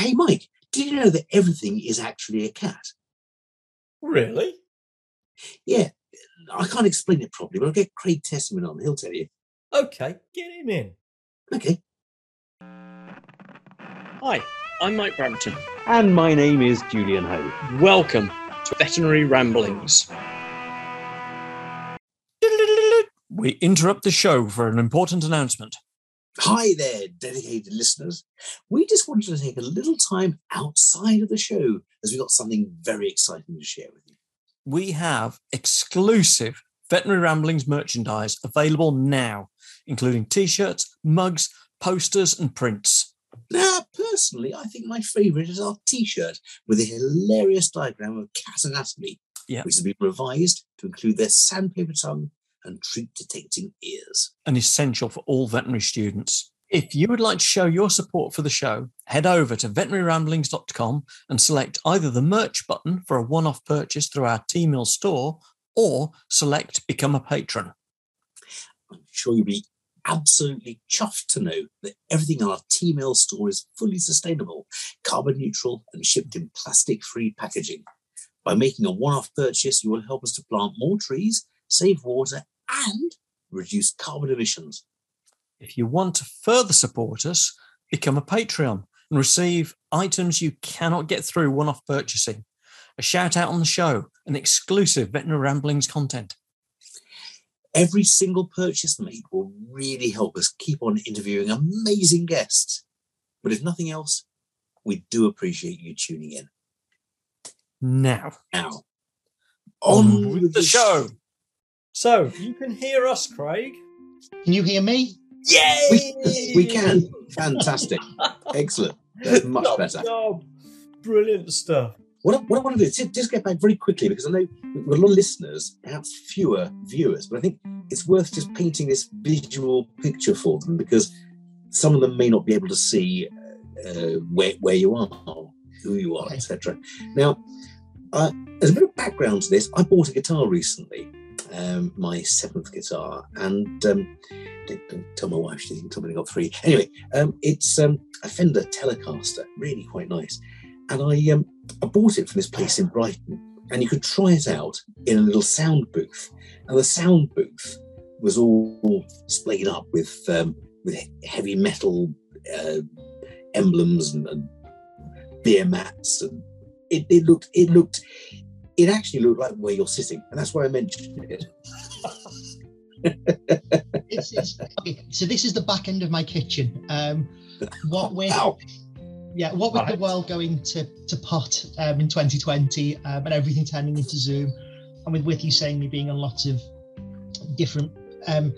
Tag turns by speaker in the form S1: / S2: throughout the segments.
S1: Hey, Mike, did you know that everything is actually a cat?
S2: Really?
S1: Yeah, I can't explain it properly, but I'll get Craig Tessyman on. He'll tell you.
S2: Okay, get him in.
S1: Okay.
S3: Hi, I'm Mike Brampton.
S4: And my name is Julian Ho.
S3: Welcome to Veterinary Ramblings.
S2: We interrupt the show for an important announcement.
S1: Hi there, dedicated listeners. We just wanted to take a little time outside of the show as we've got something very exciting to share with you.
S2: We have exclusive Veterinary Ramblings merchandise available now, including t shirts, mugs, posters, and prints.
S1: Now, personally, I think my favourite is our t shirt with a hilarious diagram of cat anatomy,
S2: Yeah.
S1: which has been revised to include their sandpaper tongue and treat detecting ears.
S2: and essential for all veterinary students. If you would like to show your support for the show, head over to veterinaryramblings.com and select either the merch button for a one off purchase through our Teemill store or select Become a Patron.
S1: I'm sure you'll be absolutely chuffed to know that everything in our Teemill store is fully sustainable, carbon neutral, and shipped in plastic-free packaging. By making a one-off purchase, you will help us to plant more trees, save water, and reduce carbon emissions.
S2: If you want to further support us, become a Patreon and receive items you cannot get through one off purchasing, a shout out on the show, and exclusive Veterinary Ramblings content.
S1: Every single purchase made will really help us keep on interviewing amazing guests. But if nothing else, we do appreciate you tuning in.
S2: Now,
S1: Now,
S2: on with the show. So, you can hear us, Craig.
S5: Can you hear me?
S2: Yay!
S1: We, we can. Fantastic. Excellent. That's much
S2: Top
S1: better.
S2: job. Brilliant stuff.
S1: What I, what I want to do is just get back very quickly because I know we've got a lot of listeners, perhaps fewer viewers, but I think it's worth just painting this visual picture for them because some of them may not be able to see uh, where, where you are, who you are,
S5: Okay.
S1: etc. Now, uh, there's a bit of background to this. I bought a guitar recently, um, my seventh guitar, and um, don't, tell my wife she didn't tell me I got three. Anyway, um, it's um, a Fender Telecaster, really quite nice, and I um, I bought it from this place in Brighton, and you could try it out in a little sound booth. And the sound booth was all splayed up with um, with heavy metal uh, emblems and, and beer mats, and it, it looked it looked it actually looked like where you're sitting, and that's why I mentioned it.
S5: It's, it's, okay, so this is the back end of my kitchen. Um, what with
S1: Ow.
S5: yeah, what with the world going to to pot um, in 2020 um, and everything turning into Zoom, and with with you saying me being on lots of different um,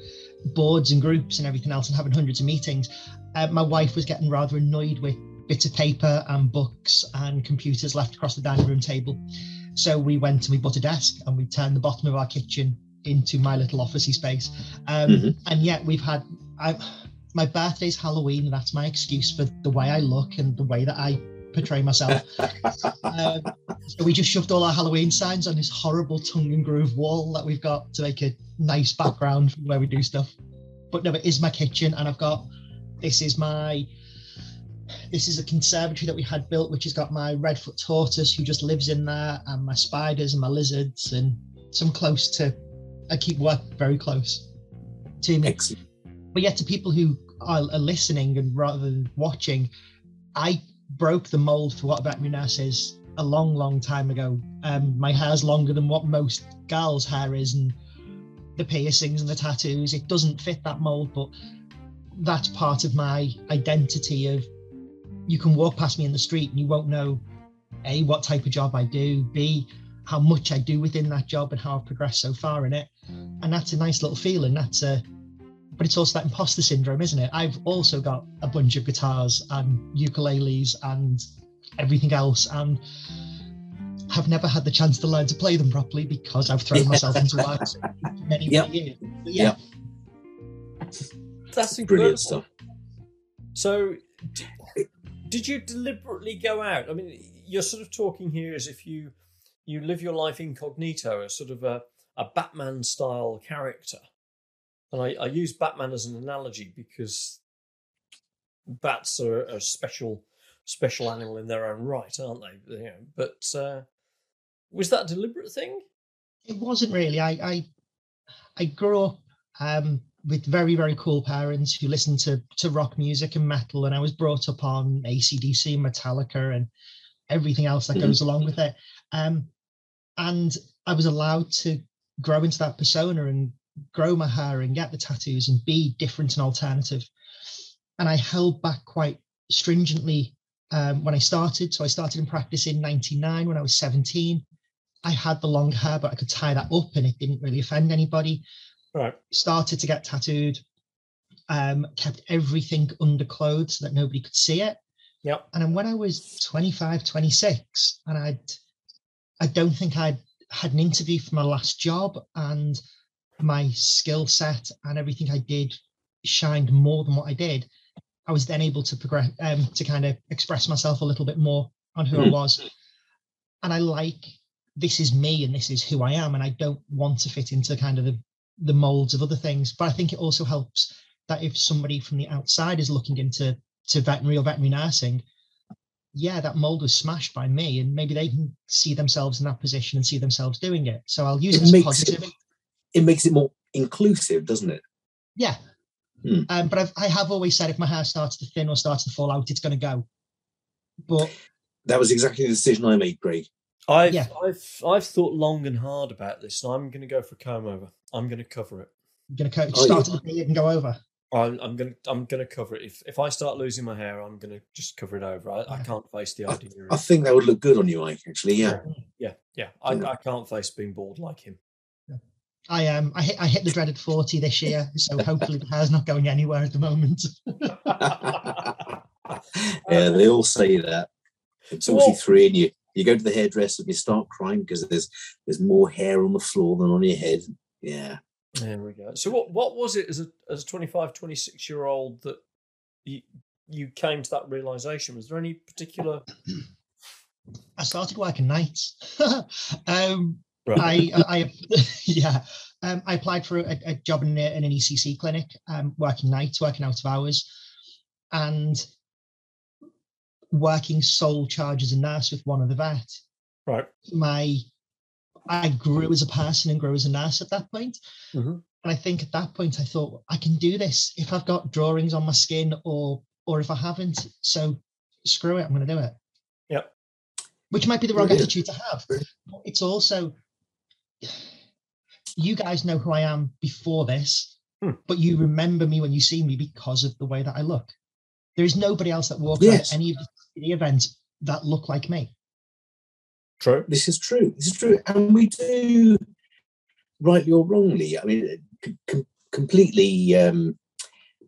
S5: boards and groups and everything else and having hundreds of meetings, uh, my wife was getting rather annoyed with bits of paper and books and computers left across the dining room table. So we went and we bought a desk and we turned the bottom of our kitchen into my little officey space. Um,
S1: Mhm.
S5: And yet we've had I, my birthday's Halloween, and that's my excuse for the way I look and the way that I portray myself. um, so we just shoved all our Halloween signs on this horrible tongue and groove wall that we've got to make a nice background where we do stuff. But no, it is my kitchen, and I've got this is my this is a conservatory that we had built, which has got my redfoot tortoise who just lives in there, and my spiders and my lizards, and some close to. I keep work very close to me
S1: Excellent.
S5: but yet to people who are, are listening and rather than watching, I broke the mold for what a veterinary nurse is a long, long time ago. Um, my hair's longer than what most girls' hair is, and the piercings and the tattoos. It doesn't fit that mold, but that's part of my identity. Of you can walk past me in the street and you won't know a what type of job I do, b how much I do within that job and how I've progressed so far in it. And that's a nice little feeling. That's a but it's also that imposter syndrome, isn't it? I've also got a bunch of guitars and ukuleles and everything else, and have never had the chance to learn to play them properly because I've thrown myself into work for many,
S1: Yep.
S5: many years. But yeah,
S2: That's incredible.
S1: Brilliant stuff.
S2: So, d- did you deliberately go out? I mean, you're sort of talking here as if you you live your life incognito, as sort of a, a Batman style character. And I, I use Batman as an analogy because bats are a special
S6: special animal in their own right, aren't they? You know, but uh, was that a deliberate thing?
S5: It wasn't really. I I, I grew up um, with very very cool parents who listened to to rock music and metal, and I was brought up on ACDC, Metallica, and everything else that goes along with it. Um, and I was allowed to grow into that persona and grow my hair and get the tattoos and be different and alternative. And I held back quite stringently um, when I started. So I started in practice in 99 when I was 17. I had the long hair, but I could tie that up and it didn't really offend anybody.
S6: Right.
S5: Started to get tattooed, um, kept everything under clothes so that nobody could see it.
S6: Yep.
S5: And then when I was 25, 26, and I'd, I don't think I'd had an interview for my last job, and my skill set and everything I did shined more than what I did. I was then able to progress, um, to kind of express myself a little bit more on who I
S1: Mhm.
S5: was. And I like this is me and this is who I am, and I don't want to fit into kind of the the molds of other things. But I think it also helps that if somebody from the outside is looking into to veterinary or veterinary nursing, yeah, that mold was smashed by me, and maybe they can see themselves in that position and see themselves doing it. So I'll use
S1: It
S5: it, as
S1: makes
S5: positive.
S1: it, it makes it more inclusive, doesn't it?
S5: Yeah.
S1: Hmm.
S5: Um, but I've, I have always said if my hair starts to thin or starts to fall out, it's going to go. But
S1: That was exactly the decision I made, Craig.
S6: I've
S5: Yeah.
S6: I've I've thought long and hard about this, and I'm going to go for a comb over. I'm going to cover it.
S5: I'm going to co-
S1: Oh,
S5: start
S1: yeah.
S5: at the beard and go over.
S6: I'm, I'm going to I'm going to cover it. If if I start losing my hair, I'm going to just cover it over. I, I can't face the idea.
S1: I
S6: of
S1: think that would look good on you, Ike. Actually, yeah.
S6: Yeah, yeah. I,
S1: Yeah.
S6: I can't face being bald like him.
S5: I um I hit I hit the dreaded forty this year, so hopefully the hair's not going anywhere at the moment.
S1: yeah, they all say that. It's
S6: So what-
S1: 43 and you, you go to the hairdresser and you start crying because there's there's more hair on the floor than on your head. Yeah.
S6: There we go. So what what was it as a as a 25, 26 year old that you you came to that realization? Was there any particular
S5: I started working nights. um,
S6: right?
S5: I, I, I yeah, um, I applied for a, a job in, a, in an ECC clinic, um, working nights, working out of hours, and working sole charge as a nurse with one of the vet.
S6: right.
S5: My, I grew as a person and grew as a nurse at that point.
S6: Mhm.
S5: And I think at that point I thought I can do this if I've got drawings on my skin or or if I haven't. So screw it, I'm going to do it.
S6: Yep.
S5: Which might be the wrong attitude to have. But it's also you guys know who I am before this,
S6: Hmm.
S5: but you remember me when you see me because of the way that I look. There is nobody else that walks
S1: Yes.
S5: around any of the events that look like me.
S6: True.
S1: This is true. This is true. And we do, rightly or wrongly, I mean, com- completely um,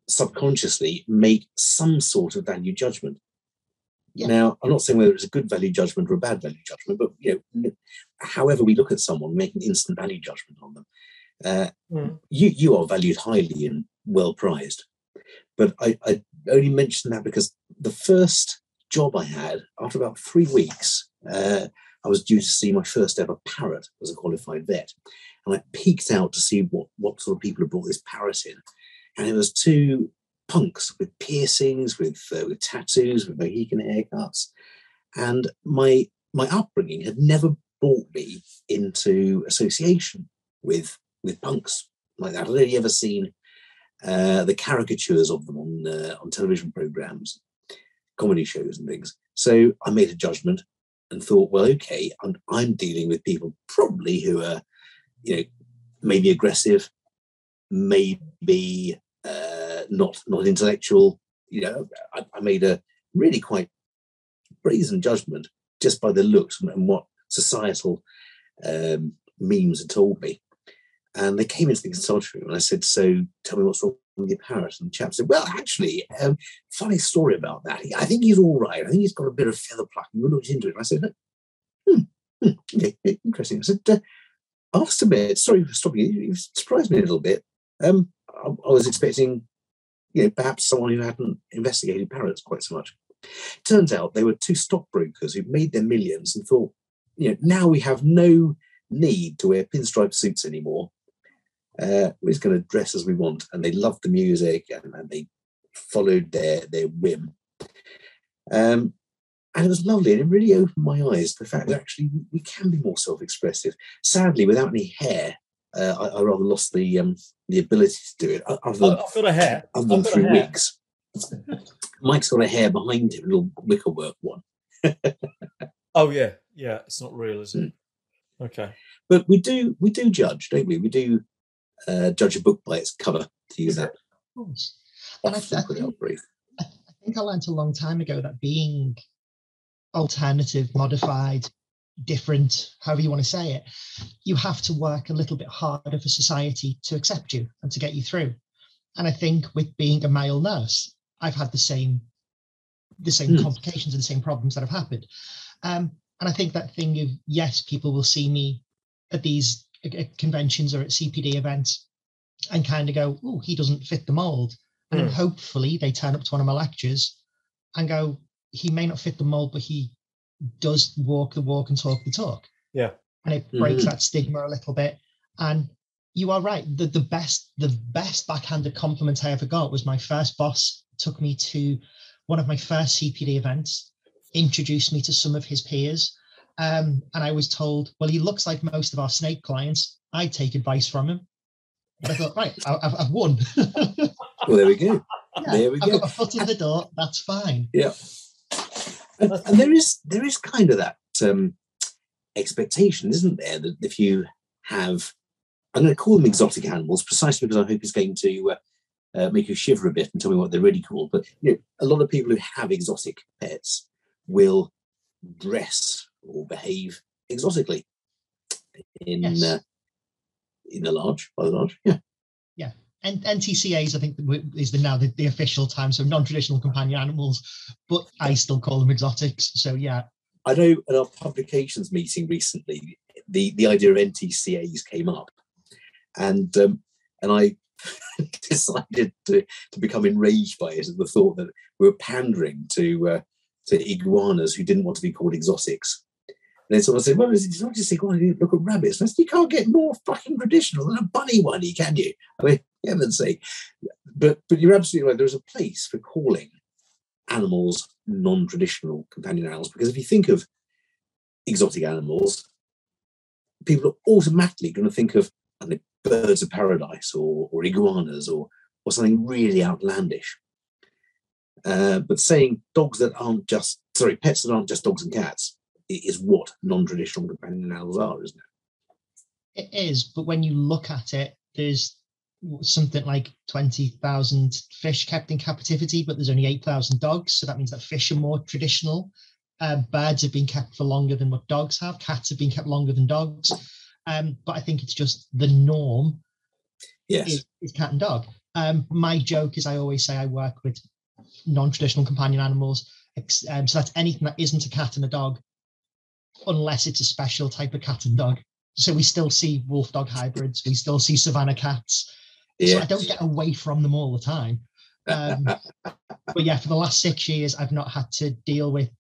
S1: subconsciously make some sort of value judgment.
S5: Yeah.
S1: Now, I'm not saying whether it's a good value judgment or a bad value judgment, but you know, however we look at someone, make an instant value judgment on them. Uh,
S6: Mm.
S1: you you are valued highly and well prized. But I, I only mention that because the first job I had, after about three weeks, uh, I was due to see my first ever parrot as a qualified vet. And I peeked out to see what, what sort of people had brought this parrot in. And it was two punks with piercings, with uh, with tattoos, with Mohican haircuts. And my my upbringing had never brought me into association with with punks like that. I'd only ever seen uh, the caricatures of them on uh, on television programs, comedy shows, and things. So I made a judgment and thought, well, okay, I'm, I'm dealing with people probably who are, you know, maybe aggressive, maybe uh, not not intellectual. You know, I, I made a really quite brazen judgment just by the looks and, what societal um, memes had told me. And they came into the consulting room and I said, So tell me what's wrong with your. And the chap said, Well, actually, um, funny story about that. I think he's all right. I think he's got a bit of feather plucking. We looked into it. And I said, Hmm, hmm, okay, interesting. I said, uh, Asked a bit, sorry for stopping you. You surprised me a little bit. Um, I, I was expecting, you know, perhaps someone who hadn't investigated parrots quite so much. Turns out they were two stockbrokers who made their millions and thought, you know, now we have no need to wear pinstripe suits anymore. Uh, we're just going to dress as we want, and they loved the music and, and they followed their their whim. Um, and it was lovely, and it really opened my eyes to the fact that actually we, can be more self-expressive. Sadly, without any hair, uh, I, I rather lost the um, the ability to do it. Other than,
S2: I've got a hair.
S1: other than
S2: I've got a hair.
S1: weeks, Mike's got a hair behind him, a little wickerwork one.
S2: Oh yeah, yeah. It's not real, is it? Okay.
S1: But we do we do judge, don't we? We do uh, judge a book by its cover. To use that
S5: Of course. And I, think
S1: brief.
S5: I think I learned a long time ago that being alternative, modified, different, however you want to say it, you have to work a little bit harder for society to accept you and to get you through. And I think with being a male nurse, I've had the same the same
S1: Hmm.
S5: complications and the same problems that have happened. Um, and I think that thing of yes, people will see me at these uh, conventions or at CPD events and kind of go, oh, he doesn't fit the mold. And then
S2: Hmm.
S5: hopefully they turn up to one of my lectures and go, he may not fit the mold, but he does walk the walk and talk the talk.
S2: Yeah.
S5: And it breaks
S1: Mhm.
S5: that stigma a little bit. And you are right. The the best the best backhanded compliment I ever got was my first boss took me to one of my first CPD events, introduced me to some of his peers. Um, and I was told, well, he looks like most of our snake clients. I take advice from him. And I thought, right, I- I've, I've won.
S1: Well, there we go.
S5: Yeah,
S1: There we go.
S5: I've
S1: go.
S5: got my foot in the door. That's fine.
S1: Yeah. And, and there is there is kind of that um, expectation, isn't there, that if you have, I'm going to call them exotic animals precisely because I hope it's going to uh, uh, make you shiver a bit and tell me what they're really called. But you know, a lot of people who have exotic pets will dress or behave exotically in
S5: Yes.
S1: uh, in the large, by the large, yeah.
S5: yeah And NTCAs, I think, is the now the, the official time. So non-traditional companion animals, but I still call them exotics. So yeah,
S1: I know at our publications meeting recently, the, the idea of NTCAs came up, and um, and I decided to, to become enraged by it at the thought that we were pandering to uh, to iguanas who didn't want to be called exotics. Then someone said, "Well, it's not just iguana. Look at rabbits. I said, you can't get more fucking traditional than a bunny one, can you? I mean, heaven's sake." But but you're absolutely right. There's a place for calling animals non-traditional companion animals because if you think of exotic animals, people are automatically going to think of I birds of paradise or, or iguanas or or something really outlandish. Uh, but saying dogs that aren't just sorry, pets that aren't just dogs and cats i- is what non-traditional companion animals are, isn't it?
S5: it is. But when you look at it, there's something like twenty thousand fish kept in captivity, but there's only eight thousand dogs. So that means that fish are more traditional. Uh, birds have been kept for longer than what dogs have. Cats have been kept longer than dogs. Um, but I think it's just the norm
S1: Yes.
S5: is, is cat and dog. Um, my joke is I always say I work with non-traditional companion animals. Um, so that's anything that isn't a cat and a dog, unless it's a special type of cat and dog. So we still see wolf dog hybrids. We still see savannah cats. So I don't get away from them all the time. Um, but yeah, for the last six years, I've not had to deal with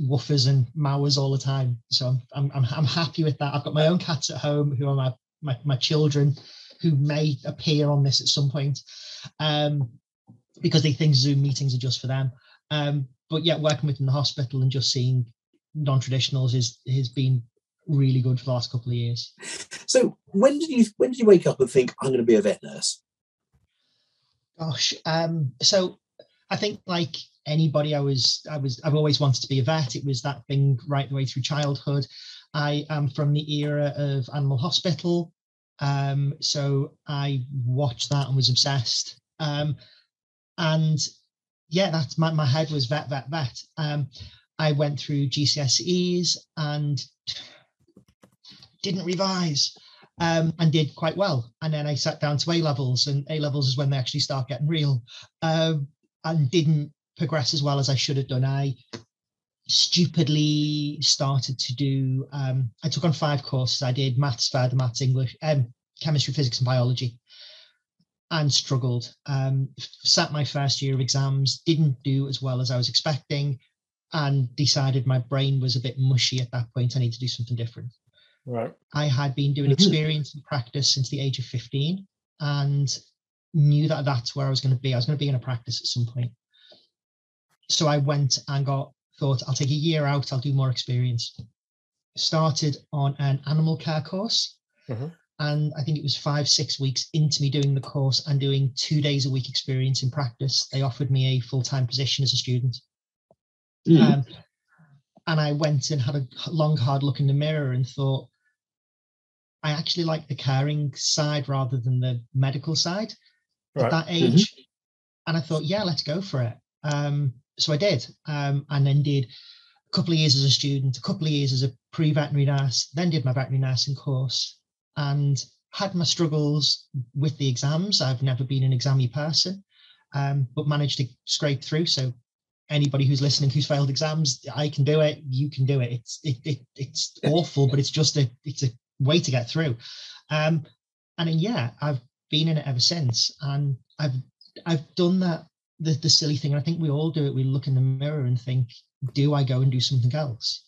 S5: woofers and mowers all the time. So I'm, I'm, I'm, I'm happy with that. I've got my own cats at home who are my, my, my children who may appear on this at some point um, because they think Zoom meetings are just for them. Um, but yeah, working within the hospital and just seeing non-traditionals is has been really good for the last couple of years.
S1: So when did you when did you wake up and think I'm going to be a vet nurse?
S5: Gosh, um, so I think like anybody, I was, I was, I've always wanted to be a vet. It was that thing right the way through childhood. I am from the era of Animal Hospital, um, so I watched that and was obsessed. Um, and yeah, that's my my head was vet, vet, vet. Um, I went through GCSEs and didn't revise um, and did quite well. And then I sat down to A levels, and A levels is when they actually start getting real, um, and didn't progress as well as I should have done. I stupidly started to do. Um, I took on five courses. I did maths, further maths, English, um, chemistry, physics, and biology, and struggled. Um, sat my first year of exams, didn't do as well as I was expecting, and decided my brain was a bit mushy at that point. I need to do something different.
S2: Right.
S5: I had been doing
S1: Mhm.
S5: experience and practice since the age of 15 and knew that that's where I was going to be. I was going to be in a practice at some point. So I went and got thought I'll take a year out, I'll do more experience. Started on an animal care course.
S2: Mhm.
S5: And I think it was five, six weeks into me doing the course and doing two days a week experience in practice. They offered me a full time position as a student.
S1: Mm.
S5: Um, and I went and had a long, hard look in the mirror and thought, I actually like the caring side rather than the medical side
S2: Right.
S5: at that age. And I thought, yeah, let's go for it. Um, so I did, um, and then did a couple of years as a student, a couple of years as a pre-veterinary nurse, then did my veterinary nursing course, and had my struggles with the exams. I've never been an examy person, um, but managed to scrape through. So anybody who's listening who's failed exams, I can do it. You can do it. It's it, it it's awful, but it's just a it's a way to get through. Um, and then yeah, I've been in it ever since, and I've I've done that the the silly thing. And I think we all do it. We look in the mirror and think, do I go and do something else?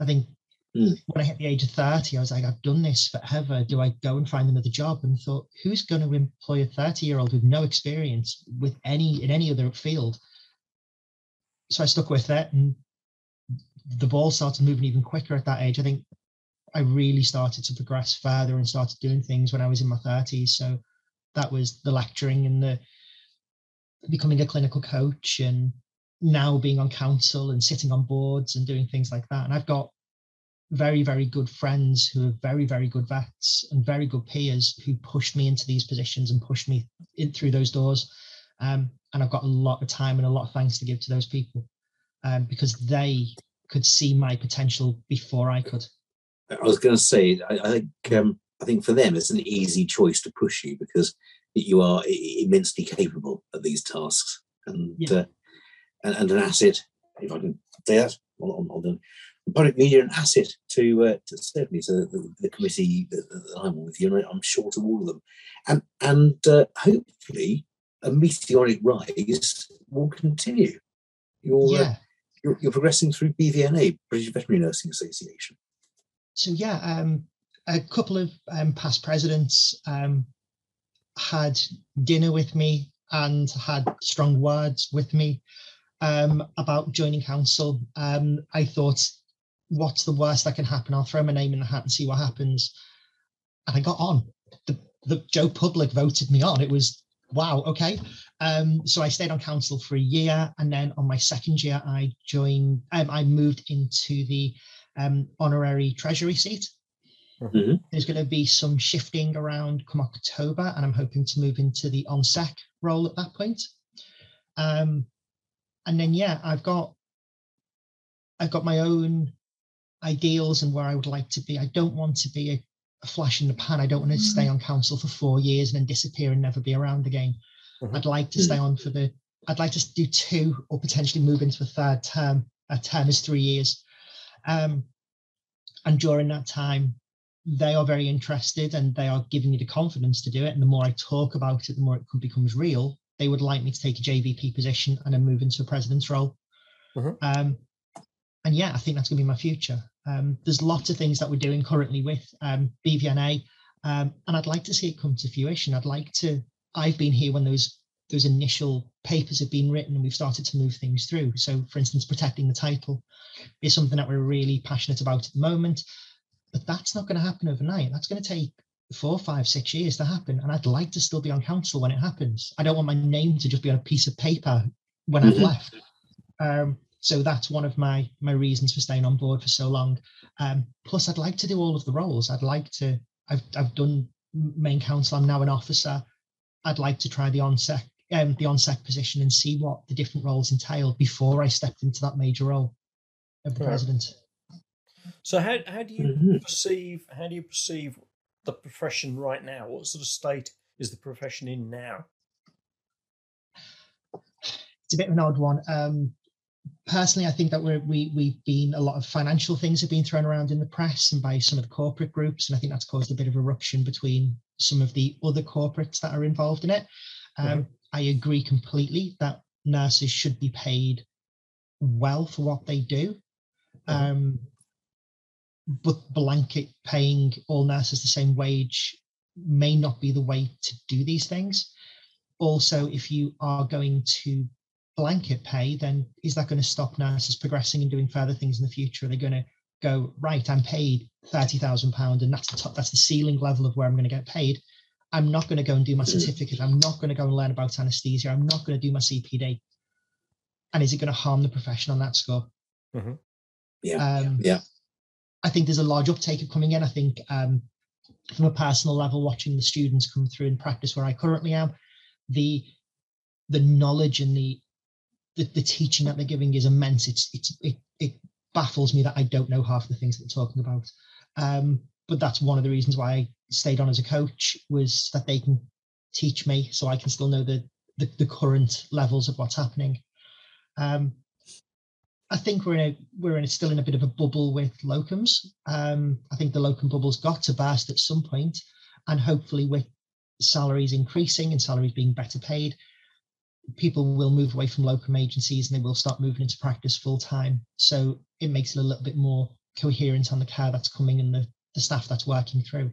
S5: I think
S1: Mm.
S5: when I hit the age of 30, I was like, I've done this forever. Do I go and find another job? And thought, who's going to employ a 30 year old with no experience with any in any other field? So I stuck with it and the ball started moving even quicker at that age. I think I really started to progress further and started doing things when I was in my 30s. So that was the lecturing and the becoming a clinical coach and now being on council and sitting on boards and doing things like that. And I've got very, very good friends who are very, very good vets and very good peers who pushed me into these positions and pushed me in through those doors. Um, and I've got a lot of time and a lot of thanks to give to those people um, because they could see my potential before I could.
S1: I was going to say, I, I think um, I think for them it's an easy choice to push you because you are immensely capable of these tasks and
S5: Yeah.
S1: uh, and, and an asset, if I can say that, on, on, on the public media, an asset to, uh, to certainly to the, the committee that, that I'm with you, and I'm sure to all of them, and and uh, hopefully a meteoric rise will continue. You're, uh, you're you're progressing through BVNA, British Veterinary Nursing Association.
S5: so yeah, um, a couple of um, past presidents um, had dinner with me and had strong words with me um, about joining council. Um, I thought, what's the worst that can happen? I'll throw my name in the hat and see what happens. And I got on. The, the Joe Public voted me on. It was wow, okay. Um, so I stayed on council for a year, and then on my second year, I joined. Um, I moved into the um, honorary treasury seat.
S1: Mhm.
S5: There's going to be some shifting around come October, and I'm hoping to move into the HonSec role at that point. Um, and then yeah, I've got I've got my own ideals and where I would like to be. I don't want to be a, a flash in the pan. I don't want to stay on council for four years and then disappear and never be around again.
S2: Mhm.
S5: I'd like to stay on for the. I'd like to do two or potentially move into a third term. A term is three years. Um, and during that time, they are very interested and they are giving me the confidence to do it. And the more I talk about it, the more it becomes real. They would like me to take a JVP position and then move into a president's role.
S2: Mhm.
S5: Um, and yeah, I think that's going to be my future. Um, there's lots of things that we're doing currently with um, BVNA, um, and I'd like to see it come to fruition. I'd like to. I've been here when those those initial papers have been written and we've started to move things through. So, for instance, protecting the title is something that we're really passionate about at the moment. But that's not going to happen overnight. That's going to take four, five, six years to happen. And I'd like to still be on council when it happens. I don't want my name to just be on a piece of paper when I've
S1: Mhm.
S5: left. Um, so that's one of my my reasons for staying on board for so long. Um, plus, I'd like to do all of the roles. I'd like to. I've I've done main council. I'm now an officer. I'd like to try the HonSec um, the HonSec position and see what the different roles entail before I stepped into that major role of the
S2: Right.
S5: president.
S2: So how how do you
S1: Mhm.
S2: perceive how do you perceive the profession right now? What sort of state is the profession in now?
S5: it's a bit of an odd one. Um, personally, I think that we're, we we've been a lot of financial things have been thrown around in the press and by some of the corporate groups, and I think that's caused a bit of eruption between some of the other corporates that are involved in it. Um, I agree completely that nurses should be paid well for what they do. Um, but blanket paying all nurses the same wage may not be the way to do these things. Also, if you are going to blanket pay, then is that going to stop nurses progressing and doing further things in the future? Are they going to go right? I'm paid thirty thousand pound, and that's the top, that's the ceiling level of where I'm going to get paid. I'm not going to go and do my
S1: Mm.
S5: certificate. I'm not going to go and learn about anesthesia. I'm not going to do my CPD. And is it going to harm the profession on that score?
S1: Yeah.
S5: Um,
S1: Yeah.
S5: I think there's a large uptake of coming in. I think um, from a personal level, watching the students come through in practice where I currently am, the the knowledge and the the, the teaching that they're giving is immense. It's it's it, it baffles me that I don't know half the things that they're talking about. Um, but that's one of the reasons why I stayed on as a coach was that they can teach me so I can still know the the, the current levels of what's happening. Um, I think we're in a we're in a, still in a bit of a bubble with locums. Um, I think the locum bubble's got to burst at some point, and hopefully with salaries increasing and salaries being better paid, people will move away from locum agencies and they will start moving into practice full time. So it makes it a little bit more coherent on the care that's coming and the, the staff that's working through.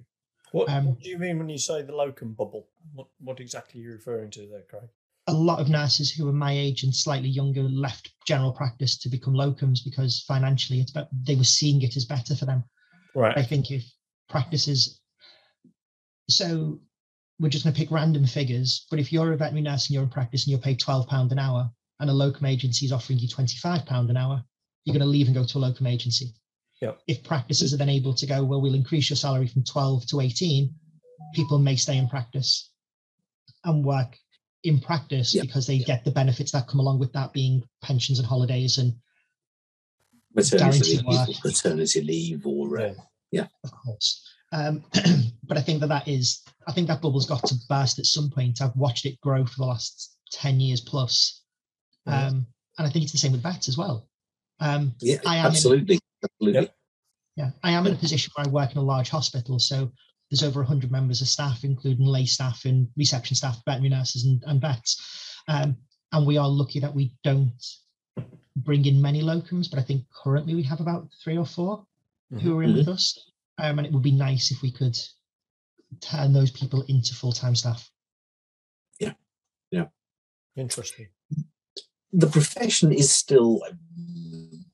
S2: What,
S5: Um,
S2: what do you mean when you say the locum bubble? What what exactly are you referring to there, Craig?
S5: a lot of nurses who are my age and slightly younger left general practice to become locums because financially it's but they were seeing it as better for them.
S2: Right.
S5: I think if practices, so we're just going to pick random figures, but if you're a veterinary nurse and you're in practice and you're paid £12 an hour and a locum agency is offering you £25 an hour, you're going to leave and go to a locum agency.
S2: Yep.
S5: If practices are then able to go, well, we'll increase your salary from 12 to 18, people may stay in practice and work in practice
S1: Yep.
S5: because they get the benefits that come along with that being pensions and holidays and
S1: Maternity
S5: Guaranteed
S1: leave,
S5: work.
S1: or leave, or uh,
S2: Yeah.
S5: of course. Um, but I think that that is, I think that bubble's got to burst at some point. I've watched it grow for the last 10 years plus. Um, and I think it's the same with vets as well. Um,
S1: yeah,
S5: I am in-
S1: absolutely, absolutely.
S2: Yep.
S5: yeah, I am in a position where I work in a large hospital. So there's over 100 members of staff, including lay staff and reception staff, veterinary nurses, and, and vets. Um, and we are lucky that we don't bring in many locums, but I think currently we have about three or 4 who are in with us. Um, and it would be nice if we could turn those people into full time staff. Yeah. Yeah.
S2: Interesting.
S1: the profession is still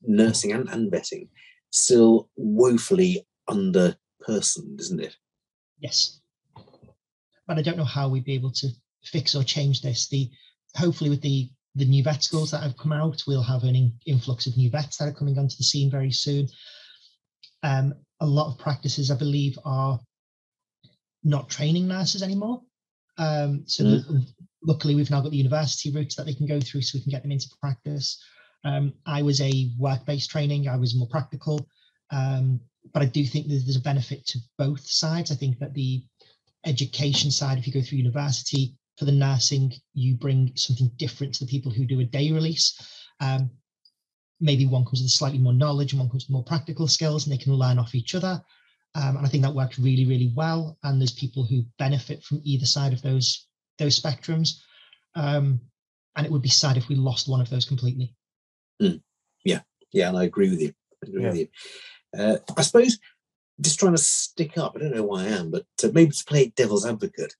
S1: nursing and, and vetting still woefully under personed, isn't it?
S5: Yes. But I don't know how we'd be able to fix or change this. The hopefully with the the new vet schools that have come out, we'll have an in- influx of new vets that are coming onto the scene very soon. Um, a lot of practices, I believe, are not training nurses anymore. Um, so the- luckily, we've now got the university routes that they can go through, so we can get them into practice. Um, I was a work-based training; I was more practical. Um, but I do think there's, there's a benefit to both sides. I think that the education side, if you go through university for the nursing, you bring something different to the people who do a day release. Um, maybe one comes with slightly more knowledge and one comes with more practical skills, and they can learn off each other. Um, and I think that works really, really well. And there's people who benefit from either side of those those spectrums. Um, and it would be sad if we lost one of those completely.
S1: Yeah, yeah, and I agree with you. I agree
S2: Yeah.
S1: with you. Uh, I suppose just trying to stick up. I don't know why I am, but uh, maybe to play devil's advocate,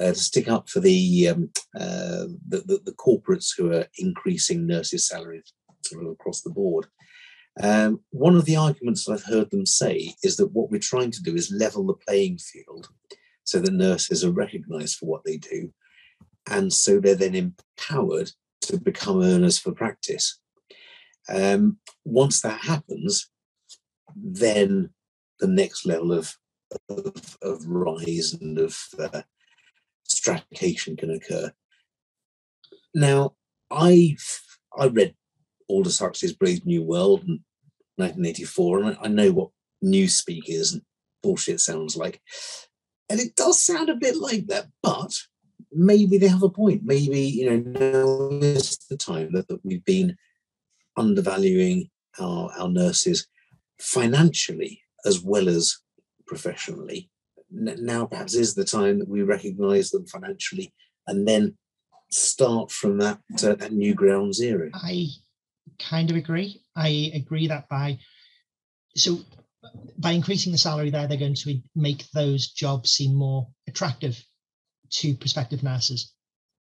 S1: uh, to stick up for the, um, uh, the, the the corporates who are increasing nurses' salaries sort of across the board. Um, one of the arguments that I've heard them say is that what we're trying to do is level the playing field so that nurses are recognised for what they do, and so they're then empowered to become earners for practice. Um, once that happens, then the next level of of, of rise and of uh, stratification can occur. Now, I I read Aldous Huxley's Brave New World in 1984, and I, know what newspeak is and bullshit sounds like, and it does sound a bit like that, but maybe they have a point. Maybe you know now is the time that, that we've been undervaluing our, our nurses financially as well as professionally. Now perhaps is the time that we recognise them financially and then start from that uh, that new ground zero.
S5: I kind of agree. I agree that by so by increasing the salary there, they're going to make those jobs seem more attractive to prospective nurses.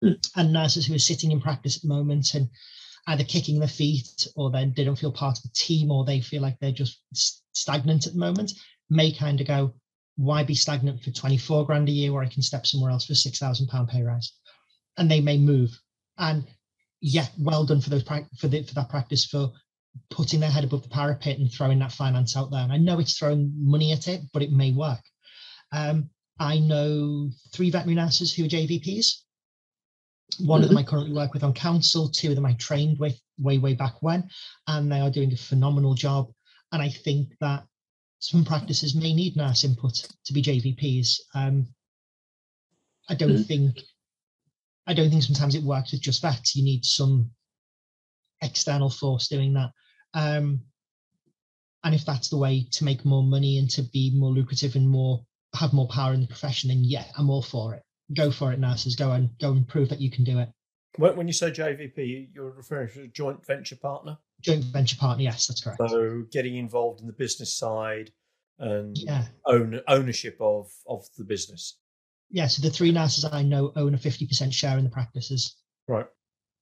S1: Hmm.
S5: and nurses who are sitting in practice at the moment and either kicking their feet or then they don't feel part of the team or they feel like they're just stagnant at the moment may kind of go, why be stagnant for 24 grand a year where I can step somewhere else for six thousand pound pay rise? And they may move. And yeah, well done for those for the, for that practice for putting their head above the parapet and throwing that finance out there. And I know it's throwing money at it, but it may work. Um, I know three veterinary nurses who are JVPs. One of them I currently work with on council, two of them I trained with way, way back when, and they are doing a phenomenal job. And I think that some practices may need nurse input to be JVPs. Um, I don't
S1: Mhm.
S5: think I don't think sometimes it works with just vets. You need some external force doing that. Um, and if that's the way to make more money and to be more lucrative and more have more power in the profession, then yeah, I'm all for it. Go for it, nurses. Go and go and prove that you can do it.
S2: When, when you say JVP, you're referring to a joint venture partner.
S5: Joint venture partner, yes, that's correct.
S2: So getting involved in the business side and
S5: Yeah,
S2: own ownership of of the business.
S5: Yeah. So the three nurses I know own a 50% share in the practices.
S2: Right.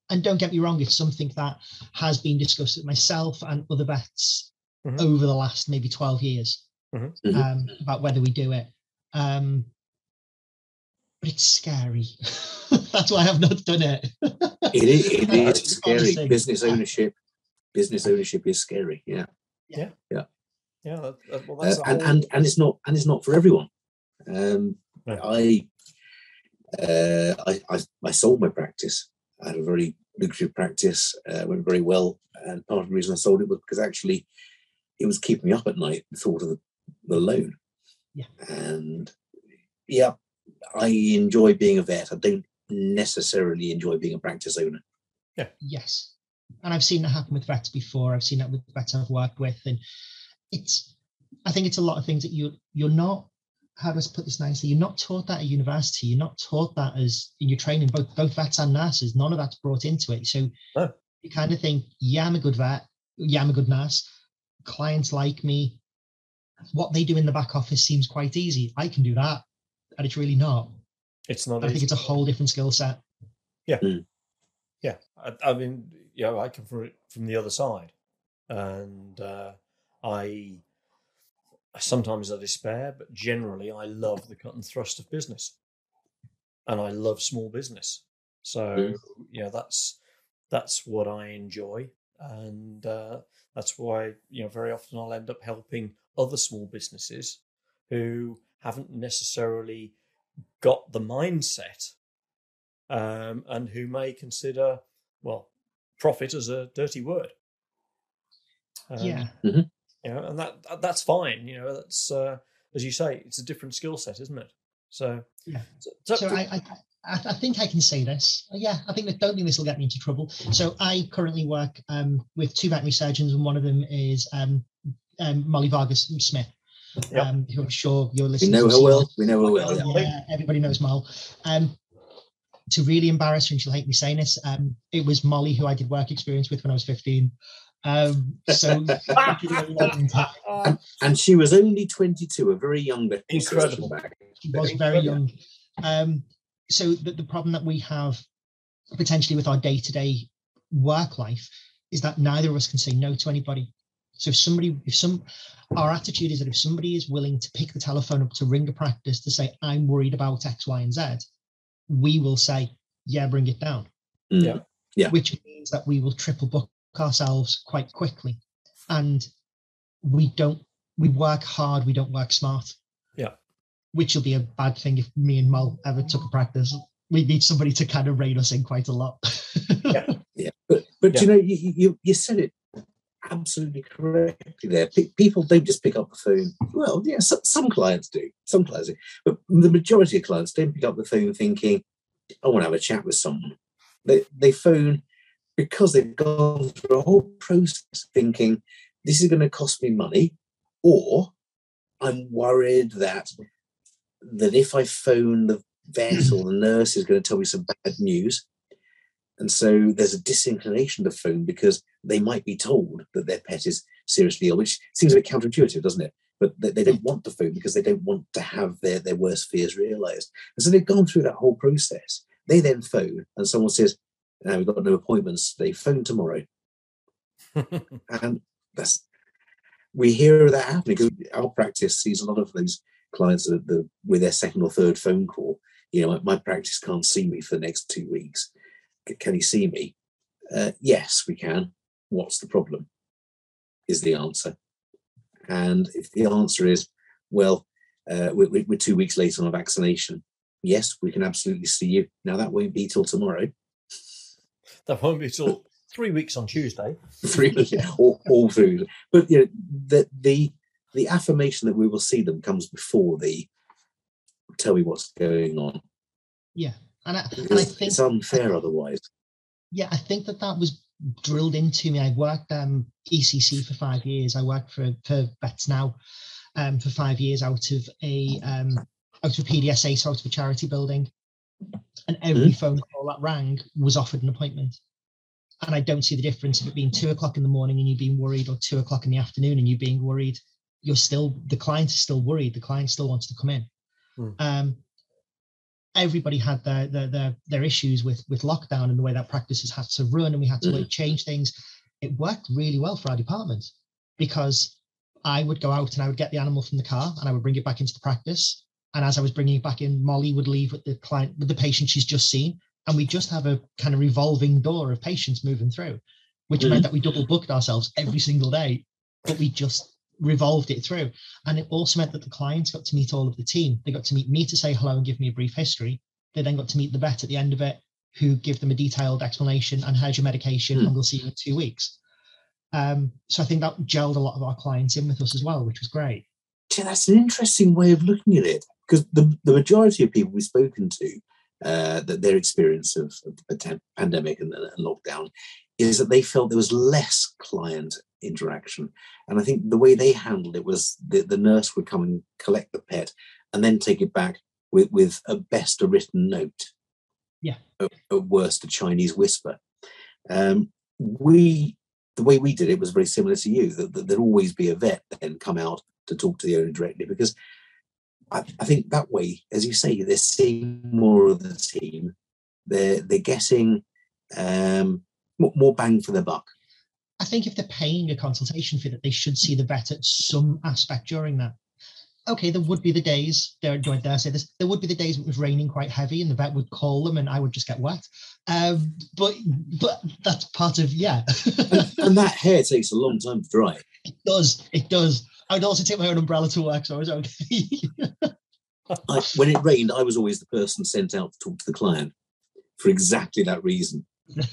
S5: And don't get me wrong, it's something that has been discussed with myself and other vets
S2: Mhm.
S5: over the last maybe 12 years
S2: Mhm.
S1: Mhm.
S5: um, about whether we do it. Um, but it's scary. That's why I've not done it.
S1: It is, it
S5: That's
S1: is scary.
S5: honestly-
S1: Business ownership, business ownership is scary. Yeah,
S2: Yeah, that, that, well,
S1: uh,
S2: that's a
S1: and
S2: whole-
S1: and and it's not and it's not for everyone. Um,
S2: No.
S1: I, uh, I I I sold my practice. I had a very lucrative practice, uh, went very well, and part of the reason I sold it was because actually it was keeping me up at night. The thought of the, the loan.
S5: Yeah.
S1: And yeah, I enjoy being a vet. I don't necessarily enjoy being a practice owner. Yeah.
S5: Yes. And I've seen that happen with vets before. I've seen that with vets I've worked with. And it's I think it's a lot of things that you you're not how do I put this nicely? You're not taught that at university. You're not taught that as in your training, both both vets and nurses. None of that's brought into it. So
S2: No.
S5: you kind of think, yeah, I'm a good vet, yeah, I'm a good nurse. Clients like me. What they do in the back office seems quite easy. I can do that. And it's really not.
S2: it's not.
S5: I think it's a whole different skill set.
S2: yeah I, I mean yeah, i come from from the other side and uh, i sometimes i despair but generally i love the cut and thrust of business and i love small business so
S1: Mm.
S2: you know that's that's what i enjoy and uh, that's why you know very often i'll end up helping other small businesses who haven't necessarily got the mindset um, and who may consider, well, profit as a dirty word. Um,
S5: yeah.
S2: You know, and that, that that's fine. You know, that's uh, as you say, it's a different skill set, isn't it? So
S5: Yeah.
S2: So, so-
S5: So I, I, I I think I can say this. Yeah, I think that don't think this will get me into trouble. So I currently work um, with two veterinary surgeons, and one of them is um, um, Molly Varga Smith,
S2: Yep.
S5: um, who I'm sure you're listening.
S1: We know
S5: to
S1: her well. We know her well. Yeah.
S5: Yeah, everybody knows Mol. Um, to really embarrass her, and she'll hate me saying this, um, it was Molly who I did work experience with when I was 15. Um, so back in a long time.
S1: And she was only 22, a very young veterinary
S2: Incredible.
S1: surgeon.
S5: She was very young. Um, so the, the problem that we have potentially with our day-to-day work life is that neither of us can say no to anybody. So if somebody, if some, our attitude is that if somebody is willing to pick the telephone up to ring a practice to say, I'm worried about X, Y, and Z, we will say, yeah, bring it down.
S1: Mm.
S2: Yeah.
S1: Yeah.
S5: Which means that we will triple book ourselves quite quickly. And we don't, we work hard, we don't work smart.
S2: Yeah.
S5: Which will be a bad thing if me and Mal ever took a practice. We need somebody to kind of rein us in quite a lot.
S1: Yeah, but but you know, you, you you said it absolutely correctly there. Pe- people don't just pick up the phone. Well, yeah, some, some clients do, some clients do, but the majority of clients don't pick up the phone thinking, "I want to have a chat with someone." They they phone because they've gone through a whole process thinking, "This is going to cost me money," or "I'm worried that that if I phone the vet or the nurse is going to tell me some bad news." And so there's a disinclination to phone because they might be told that their pet is seriously ill, which seems a bit counterintuitive, doesn't it? But they, don't want to phone because they don't want to have their, their worst fears realized. And so they've gone through that whole process. They then phone and someone says, "No, we've got no appointments. They phone tomorrow," and that's we hear that happening because our practice sees a lot of those clients that the, with their second or third phone call. You know, my, my practice can't see me for the next two weeks. C- Can you see me? Uh, yes, we can. What's the problem? Is the answer. And if the answer is, well, uh, we're, we're we're two weeks late on a vaccination, yes, we can absolutely see you. Now, that won't be till tomorrow.
S2: That won't be till three weeks on Tuesday.
S1: three all, all through. But you know, the the the affirmation that we will see them comes before the tell me what's going on.
S5: Yeah, and I, and I think
S1: it's unfair otherwise.
S5: yeah, I think that that was drilled into me. I worked um, ECC for five years. I worked for for Vets Now um, for five years out of a um, out of a PDSA, so out of a charity building, and every phone call that rang was offered an appointment. And I don't see the difference of it being two o'clock in the morning and you being worried, or two o'clock in the afternoon and you being worried. You're still the client is still worried. The client still wants to come in.
S2: Hmm.
S5: Um, everybody had their, their their their issues with with lockdown and the way that practices had to run and we had to like, change things it worked really well for our department because i would go out and i would get the animal from the car and i would bring it back into the practice and as i was bringing it back in molly would leave with the client with the patient she's just seen and we just have a kind of revolving door of patients moving through which meant that we double booked ourselves every single day but we just revolved it through and it also meant that the clients got to meet all of the team. They got to meet me to say hello and give me a brief history. They then got to meet the vet at the end of it, who give them a detailed explanation and how's your medication,
S1: Hmm.
S5: and we'll see you in two weeks. Um, so I think that gelled a lot of our clients in with us as well, which was great.
S1: Gee, that's an interesting way of looking at it because the, the majority of people we've spoken to, uh, that their experience of, of the pan- pandemic and, and lockdown is that they felt there was less client interaction. And I think the way they handled it was the, the nurse would come and collect the pet and then take it back with, with at best a written note.
S5: Yeah.
S1: At, at worst, a Chinese whisper. Um, we, the way we did it was very similar to you, that, that there'd always be a vet then come out to talk to the owner directly because I, I think that way, as you say, they're seeing more of the team. They're they're getting um, more, bang for their buck.
S5: I think if they're paying a consultation fee, that they should see the vet at some aspect during that. Okay, there would be the days, there, do I dare say this? There would be the days it was raining quite heavy and the vet would call them and I would just get wet. Um, but but that's part of, yeah.
S1: And, and that hair takes a long time to dry.
S5: it does, it does. I would also take my own umbrella to work, so I was okay.
S1: I, when it rained, I was always the person sent out to talk to the client for exactly that reason.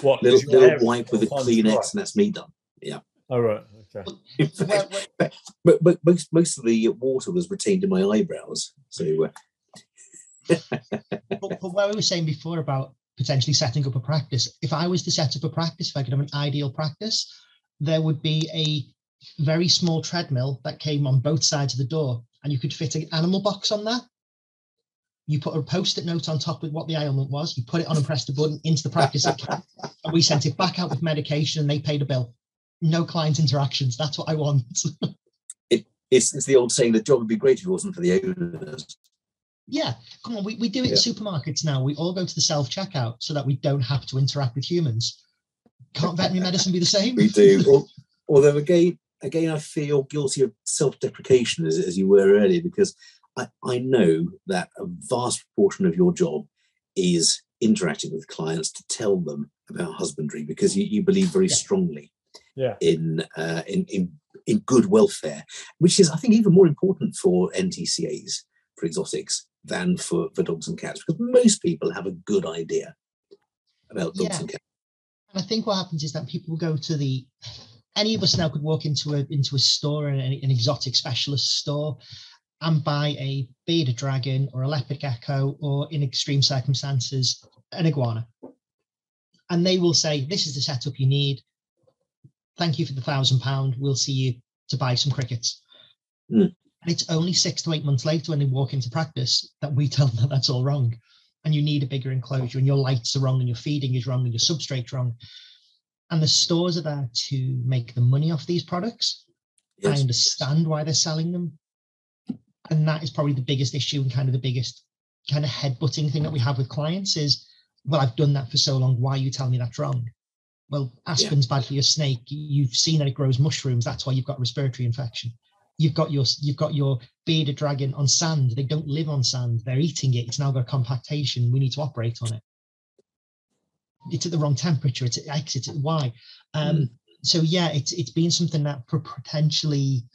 S2: What?
S1: Little,
S2: is
S1: little wipe with a
S2: full time?
S1: Kleenex, and that's me done.
S2: Yeah. All right. Okay.
S1: In
S5: Where-
S1: fact,
S5: where-
S1: but, but most most of the water was retained in my eyebrows. So uh,
S5: but, but what we were saying before about potentially setting up a practice, if I was to set up a practice, if I could have an ideal practice, there would be a very small treadmill that came on both sides of the door, and you could fit an animal box on there. You put a post-it note on top with what the ailment was. You put it on and pressed a button into the practice, it and we sent it back out with medication, and they paid a bill. No client interactions. That's what I want.
S1: it's, it's the old saying: the job would be great if it wasn't for the owners.
S5: Yeah, come on, we, we do it in supermarkets now. We all go to the self checkout so that we don't have to interact with humans. Can't veterinary medicine be the same?
S1: We do. Al- Although again, again, I feel guilty of self-deprecation as, as you were earlier because I, I know that a vast proportion of your job is interacting with clients to tell them about husbandry because you, you believe very
S5: Yeah.
S1: strongly
S2: Yeah.
S1: in, uh, in in in good welfare, which is I think even more important for NTCAs for exotics than for, for dogs and cats because most people have a good idea about dogs
S5: Yeah.
S1: and cats.
S5: And I think what happens is that people go to the any of us now could walk into a into a store an, an exotic specialist store and buy a bearded dragon or a leopard gecko or in extreme circumstances an iguana. And they will say this is the setup you need. Thank you for the thousand pound. We'll see you to buy some crickets.
S1: Mm.
S5: and it's only six to eight months later when they walk into practice that we tell them that that's all wrong. And you need a bigger enclosure and your lights are wrong and your feeding is wrong and your substrate's wrong and the stores are there to make the money off these products I understand why they're selling them. And that is probably the biggest issue and kind of the biggest kind of headbutting thing that we have with clients is, well, I've done that for so long. Why are you telling me that's wrong? Well, aspen's bad for your snake. You've seen that it grows mushrooms. That's why you've got respiratory infection. You've got your you've got your bearded dragon on sand. They don't live on sand. They're eating it. It's now got compactation. We need to operate on it. It's at the wrong temperature. It's at X. It's at Y. Um, So yeah, it's it's been something that for potentially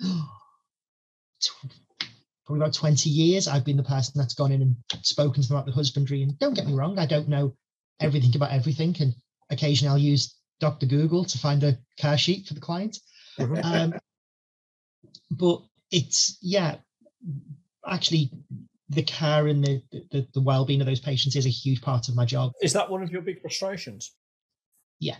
S5: probably about 20 years, I've been the person that's gone in and spoken to them about the husbandry. And don't get me wrong, I don't know everything about everything. And occasionally I'll use Dr. Google to find a care sheet for the client. Um, but it's, yeah, actually, the care and the, the, the well-being of those patients is a huge part of my job.
S2: Is that one of your big frustrations?
S5: Yeah,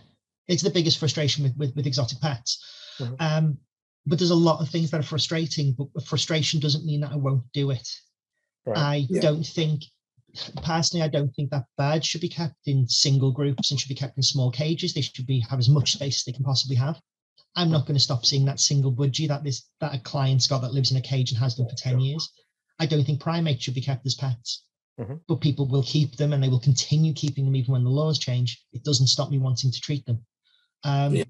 S5: it's the biggest frustration with, with, with exotic pets.
S2: Mhm.
S5: Um, but there's a lot of things that are frustrating, but frustration doesn't mean that I won't do it.
S2: Right.
S5: I
S1: Yeah.
S5: don't think, personally, I don't think that birds should be kept in single groups and should be kept in small cages. They should be have as much space as they can possibly have. I'm not going to stop seeing that single budgie that this that a client's got that lives in a cage and has done for 10 years. I don't think primates should be kept as pets.
S2: Mhm.
S5: But people will keep them and they will continue keeping them even when the laws change. It doesn't stop me wanting to treat them. Um,
S1: Yeah.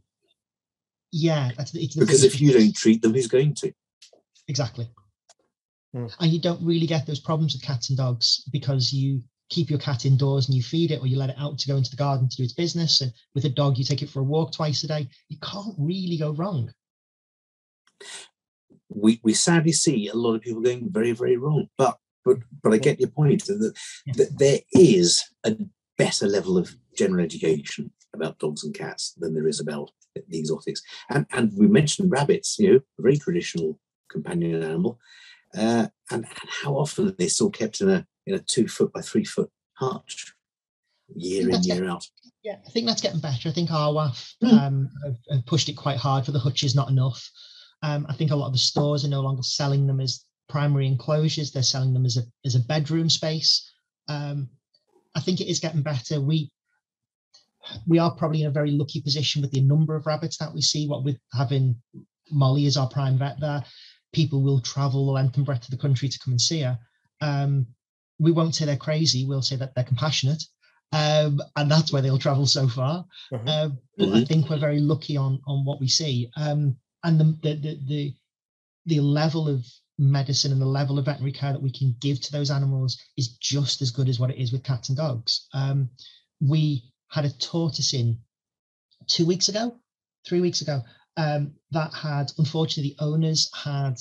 S5: yeah, that's it's
S1: Because if you don't treat them, who's going to?
S5: Exactly.
S2: Hmm.
S5: And you don't really get those problems with cats and dogs because you keep your cat indoors and you feed it or you let it out to go into the garden to do its business. And with a dog, you take it for a walk twice a day. You can't really go wrong.
S1: We, we sadly see a lot of people going very, very wrong. But but but I get your point that, that there is a better level of general education about dogs and cats than there is about the exotics. And and we mentioned rabbits, you know, a very traditional companion animal. Uh, and, and how often they're still kept in a in a two foot by three foot hutch, year in, year out.
S5: Yeah, I think that's getting better. I think RWAF
S1: Hmm.
S5: um, have, have pushed it quite hard for the hutches, not enough. Um, I think a lot of the stores are no longer selling them as primary enclosures; they're selling them as a as a bedroom space. Um, I think it is getting better. We we are probably in a very lucky position with the number of rabbits that we see. What with having Molly as our prime vet there, people will travel the length and breadth of the country to come and see her. Um, we won't say they're crazy. We'll say that they're compassionate, um, and that's why they'll travel so far. Um, but I think we're very lucky on on what we see, um, and the, the the the level of medicine and the level of veterinary care that we can give to those animals is just as good as what it is with cats and dogs. Um, we had a tortoise in two weeks ago, three weeks ago, um, that had unfortunately the owners had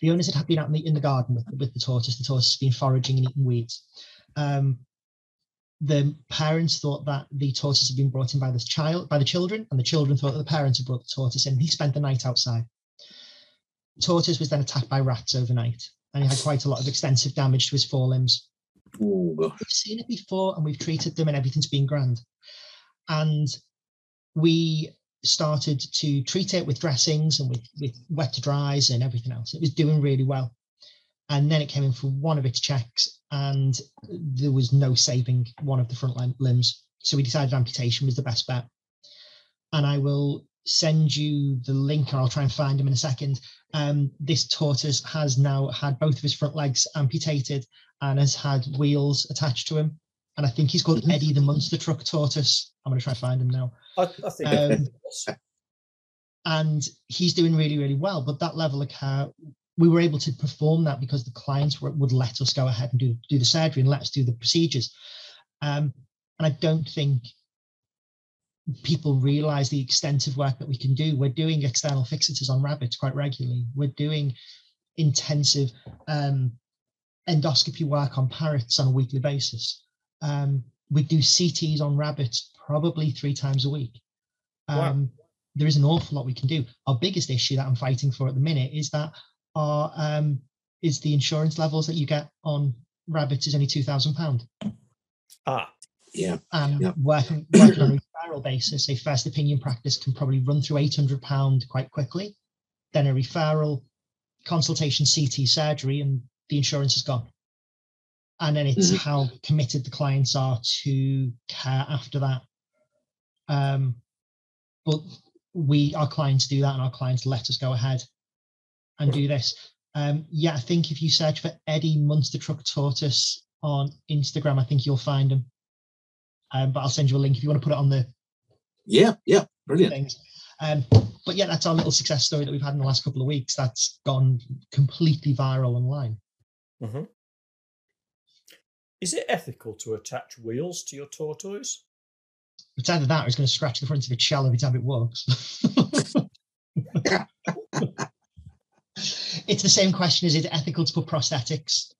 S5: the owners had been out in the, in the garden with, with the tortoise. The tortoise had been foraging and eating weeds. Um, the parents thought that the tortoise had been brought in by the child, by the children, and the children thought that the parents had brought the tortoise in. He spent the night outside. Tortoise was then attacked by rats overnight, and he had quite a lot of extensive damage to his forelimbs.
S1: Oh.
S5: We've seen it before, and we've treated them, and everything's been grand. And we started to treat it with dressings and with, with wet to dries and everything else. It was doing really well. And then it came in for one of its checks, and there was no saving one of the front lim- limbs. So we decided amputation was the best bet. And I will send you the link, or I'll try and find him in a second. Um, this tortoise has now had both of his front legs amputated and has had wheels attached to him. And I think he's called. Eddie the Monster Truck Tortoise. I'm going to try and find him now.
S2: I, I think
S5: Um, and he's doing really, really well. But that level of care, we were able to perform that because the clients were, would let us go ahead and do, do the surgery and let us do the procedures. Um, and I don't think people realize the extent of work that we can do. We're doing external fixators on rabbits quite regularly. We're doing intensive um, endoscopy work on parrots on a weekly basis. Um, we do CTs on rabbits probably three times a week.
S2: Wow.
S5: Um, There is an awful lot we can do. Our biggest issue that I'm fighting for at the minute is that our um, is the insurance levels that you get on rabbits is only two thousand pound
S2: ah,
S1: Yeah.
S5: and
S1: Yeah.
S5: working, working on a referral basis, a first opinion practice can probably run through £800 quite quickly. Then a referral, consultation, CT surgery, and the insurance is gone. And then it's
S1: Mhm.
S5: how committed the clients are to care after that. Um, but we, our clients do that, and our clients let us go ahead and do this. Um, yeah, I think if you search for Eddie Monster Truck Tortoise on Instagram, I think you'll find him. Um, but I'll send you a link if you want to put it on the
S1: Yeah, yeah, brilliant.
S5: things. Um, but yeah, that's our little success story that we've had in the last couple of weeks. That's gone completely viral online.
S2: hmm Is it ethical to attach wheels to your tortoise?
S5: It's either that or it's going to scratch the front of its shell every time it walks. it's the same question is it ethical to put prosthetics?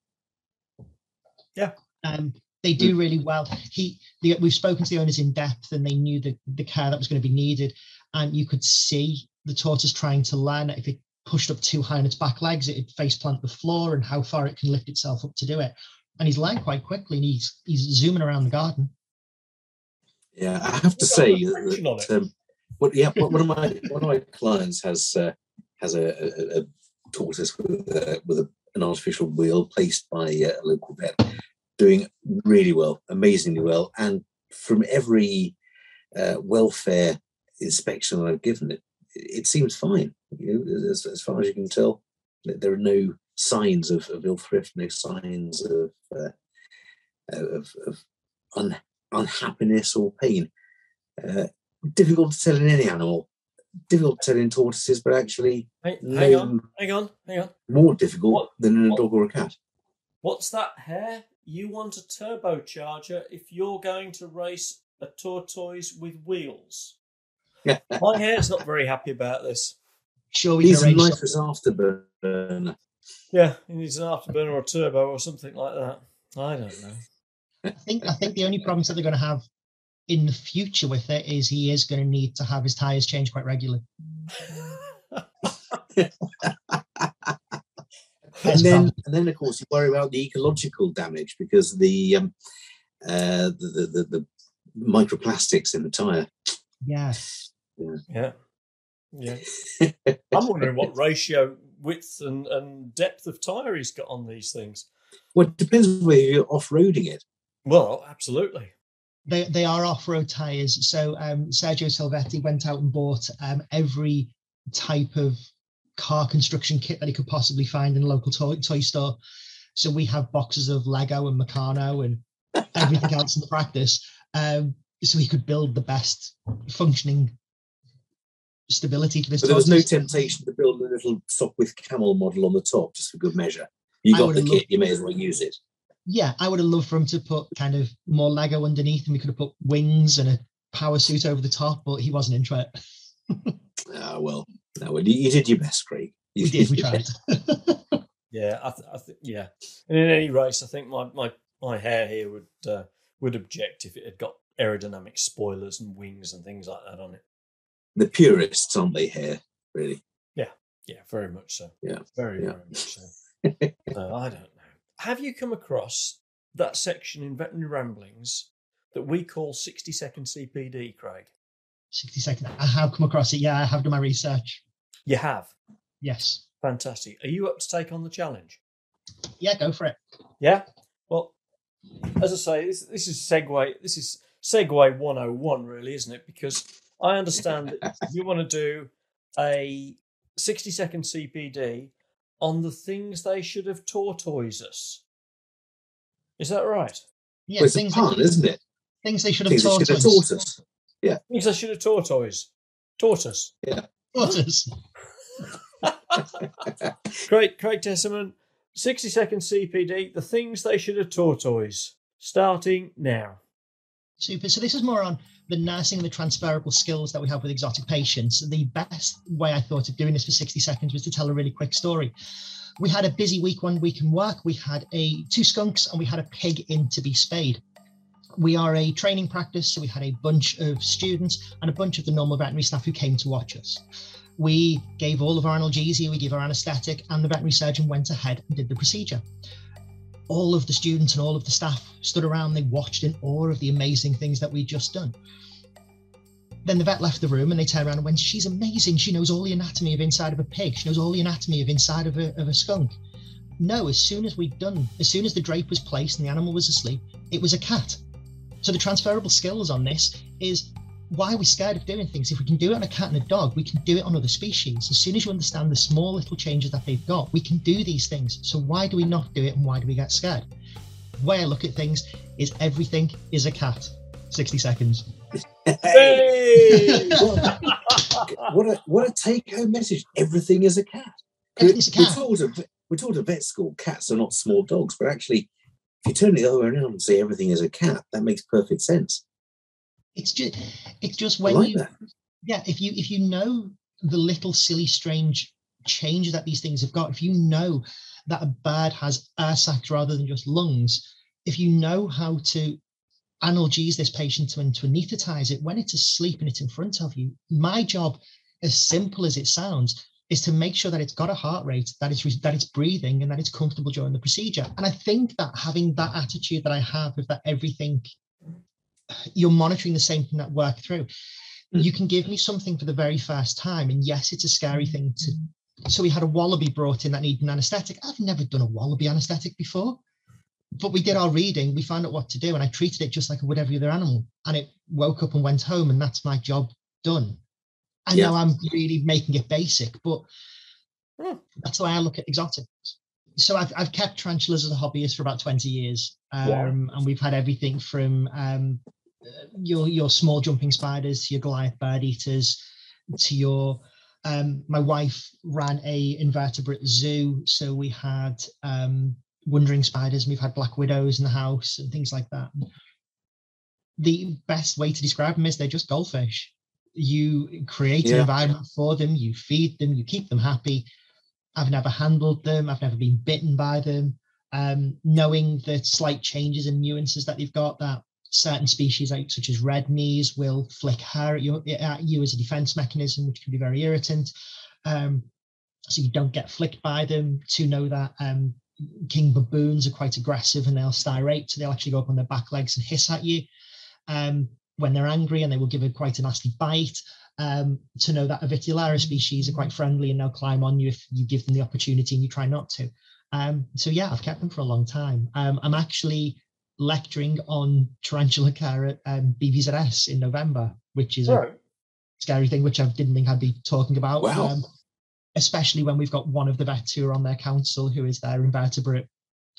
S2: Yeah.
S5: Um, they do really well. He, the, we've spoken to the owners in depth, and they knew the, the care that was going to be needed. And you could see the tortoise trying to learn if it pushed up too high on its back legs, it'd face plant the floor, and how far it can lift itself up to do it. And he's learned quite quickly, and he's he's zooming around the garden.
S1: Yeah, I have to say
S2: the reflection on
S1: that,
S2: it?
S1: um, what, yeah, one one of my one of my clients has uh, has a, a, a tortoise with a, with a, an artificial wheel placed by uh, a local vet, doing really well, amazingly well, and from every uh, welfare inspection I've given it, it seems fine. You know, as, as far as you can tell, there there are no signs of, of ill thrift, no signs of uh, of, of un, unhappiness or pain. Uh, difficult to tell in any animal. Difficult to tell tortoises, but actually
S2: Hang, hang on, hang on, hang on.
S1: more difficult
S2: What-
S1: than in a
S2: what-
S1: dog or a cat.
S2: What's that hair? You want a turbocharger if you're going to race a tortoise with wheels. My hair's not very happy about this.
S5: Sure, we
S1: He's
S5: can
S1: a
S5: arrange
S1: nitrous afterburner.
S2: Yeah, he needs an afterburner or a turbo or something like that. I don't know.
S5: I think I think the only problems that they're going to have in the future with it is he is going to need to have his tires changed quite regularly.
S1: and then, and then, of course, you worry about the ecological damage because the um, uh, the, the, the the microplastics in the tire.
S5: Yeah,
S2: Yeah. Yeah. I'm wondering what ratio width and, and depth of tyre he's got on these things.
S1: Well, it depends where you're off-roading it.
S2: Well, absolutely.
S5: They they are off road tires. So um, Sergio Salvetti went out and bought um, every type of car construction kit that he could possibly find in a local toy, toy store. So we have boxes of Lego and Meccano and everything else in the practice. Um, so he could build the best functioning stability to this.
S1: But there was no temptation to build a little Sopwith camel model on the top just for good measure. You got the kit,
S5: loved-
S1: you may as well use it.
S5: Yeah, I would have loved for him to put kind of more Lego underneath, and we could have put wings and a power suit over the top, but he wasn't into it.
S1: Ah, well, no, well, you, you did your best, Craig. You
S5: We did, we
S1: your
S5: tried.
S1: best.
S2: Yeah, I, th- I think yeah. And in any race, I think my, my, my hair here would uh, would object if it had got aerodynamic spoilers and wings and things like that on it.
S1: The purists, aren't they? Here, really.
S2: Yeah, yeah, very much so.
S1: Yeah,
S2: very
S1: yeah.
S2: very much so. No, I don't know. Have you come across that section in Veterinary Ramblings that we call sixty second CPD, Craig?
S5: 60 second. I have come across it. Yeah, I have done my research.
S2: You have.
S5: Yes.
S2: Fantastic. Are you up to take on the challenge?
S5: Yeah, go for it.
S2: Yeah. Well, as I say, this, this is segue. This is segue 101, really, isn't it? Because I understand that you want to do a 60 second CPD on the things they should have tortoised us. Is that right?
S5: Yeah,
S1: well, it's a
S5: things,
S1: pun,
S5: they,
S1: isn't it?
S5: things they should have
S1: Things that
S5: taught us.
S1: taught us.
S2: Things they should have tortoised. Tortoise.
S5: Taught us.
S2: Craig, Craig Tessyman, 60 second CPD, the things they should have tortoised. Starting now.
S5: Super. So this is more on the nursing and the transferable skills that we have with exotic patients. The best way I thought of doing this for 60 seconds was to tell a really quick story. We had a busy week one week in work. We had a two skunks and we had a pig in to be spayed. We are a training practice, so we had a bunch of students and a bunch of the normal veterinary staff who came to watch us. We gave all of our analgesia, we gave our anesthetic, and the veterinary surgeon went ahead and did the procedure all of the students and all of the staff stood around. They watched in awe of the amazing things that we'd just done. Then the vet left the room and they turned around and went, She's amazing. She knows all the anatomy of inside of a pig. She knows all the anatomy of inside of a, of a skunk. No, as soon as we'd done, as soon as the drape was placed and the animal was asleep, it was a cat. So the transferable skills on this is why are we scared of doing things? If we can do it on a cat and a dog, we can do it on other species. As soon as you understand the small little changes that they've got, we can do these things. So why do we not do it and why do we get scared? The way I look at things is everything is a cat. 60 seconds.
S3: Hey!
S1: what a what a take home message. Everything is a cat.
S5: Everything's a
S1: We're
S5: cat.
S1: told at, we're told at vet school cats are not small dogs, but actually, if you turn it the other way around and say everything is a cat, that makes perfect sense.
S5: It's just it's just when
S1: like
S5: you
S1: that.
S5: yeah, if you if you know the little silly strange change that these things have got, if you know that a bird has air sacs rather than just lungs, if you know how to analgesize this patient to, and to anesthetize it when it's asleep and it's in front of you, my job, as simple as it sounds, is to make sure that it's got a heart rate, that it's that it's breathing, and that it's comfortable during the procedure. And I think that having that attitude that I have of that everything you're monitoring the same thing that work through. You can give me something for the very first time and yes it's a scary thing to so we had a wallaby brought in that needed an anesthetic. I've never done a wallaby anesthetic before. But we did our reading we found out what to do and i treated it just like i would every other animal and it woke up and went home and that's my job done. I
S1: Yeah.
S5: know i'm really making it basic but
S3: Hmm.
S5: that's the way i look at exotics. So I've, I've kept tarantulas as a hobbyist for about 20 years um,
S3: Wow.
S5: and we've had everything from um, your your small jumping spiders to your Goliath bird eaters to your um, my wife ran a invertebrate zoo, so we had um, wandering spiders and we've had black widows in the house and things like that. The best way to describe them is they're just goldfish. You create an environment for them, you feed them, you keep them happy. I've never handled them, I've never been bitten by them. Um, knowing the slight changes and nuances that they've got, that certain species like such as red knees will flick hair at you, at you as a defense mechanism, which can be very irritant. Um, so you don't get flicked by them. To know that um, king baboons are quite aggressive and they'll stridulate, so they'll actually go up on their back legs and hiss at you um, when they're angry, and they will give a quite a nasty bite. Um, to know that Avicularia species are quite friendly and they'll climb on you if you give them the opportunity and you try not to. Um, so yeah, I've kept them for a long time. Um, I'm actually lecturing on tarantula care at um, BVZS in November, which is a scary thing, which I didn't think I'd be talking about.
S1: Wow.
S5: Um, especially when we've got one of the vets who are on their council who is their invertebrate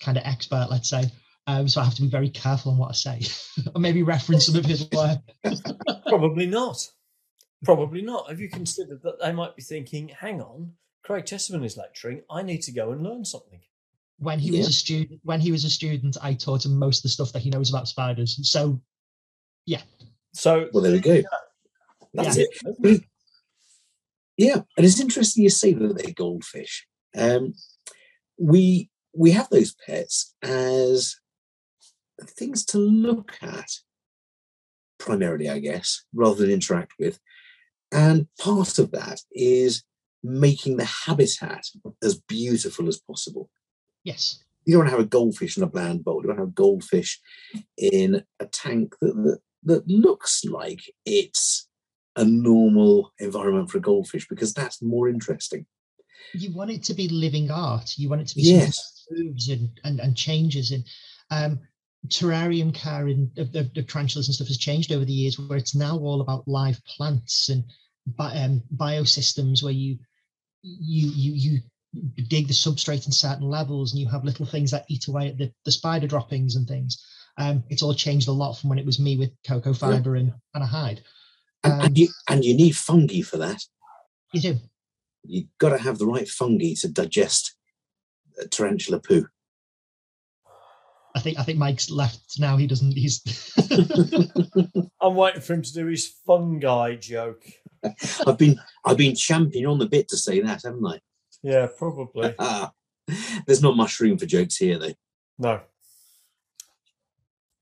S5: kind of expert, let's say. Um, so I have to be very careful on what I say, or maybe reference some of his work.
S2: Probably not. Probably not. Have you considered that they might be thinking, hang on, Craig Tessyman is lecturing. I need to go and learn something.
S5: When he
S1: Yeah.
S5: was a student, when he was a student, I taught him most of the stuff that he knows about spiders. So yeah.
S2: So
S1: Well, there we go.
S2: that's
S5: Yeah.
S2: it.
S1: Yeah, and it's interesting you say that they're goldfish. Um, we we have those pets as things to look at, primarily, I guess, rather than interact with. And part of that is making the habitat as beautiful as possible.
S5: Yes,
S1: You don't want to have a goldfish in a bland bowl. You want to have a goldfish in a tank that, that that looks like it's a normal environment for a goldfish because that's more interesting.
S5: you want it to be living art. You want it to be
S1: Yes.
S5: moves and, and and changes and um terrarium care and of the, the tarantulas and stuff has changed over the years where it's now all about live plants and bi- um, biosystems where you you you you dig the substrate in certain levels and you have little things that eat away at the, the spider droppings and things um it's all changed a lot from when it was me with cocoa fiber and, and a hide
S1: And,
S5: Um,
S1: and you and you need fungi for that.
S5: you do
S1: You've got to have the right fungi to digest tarantula poo.
S5: i think i think mike's left now he doesn't he's
S2: I'm waiting for him to do his fungi joke.
S1: I've been I've been championing on the bit to say that, haven't I?
S2: Yeah, probably.
S1: There's not much room for jokes here, though.
S2: No.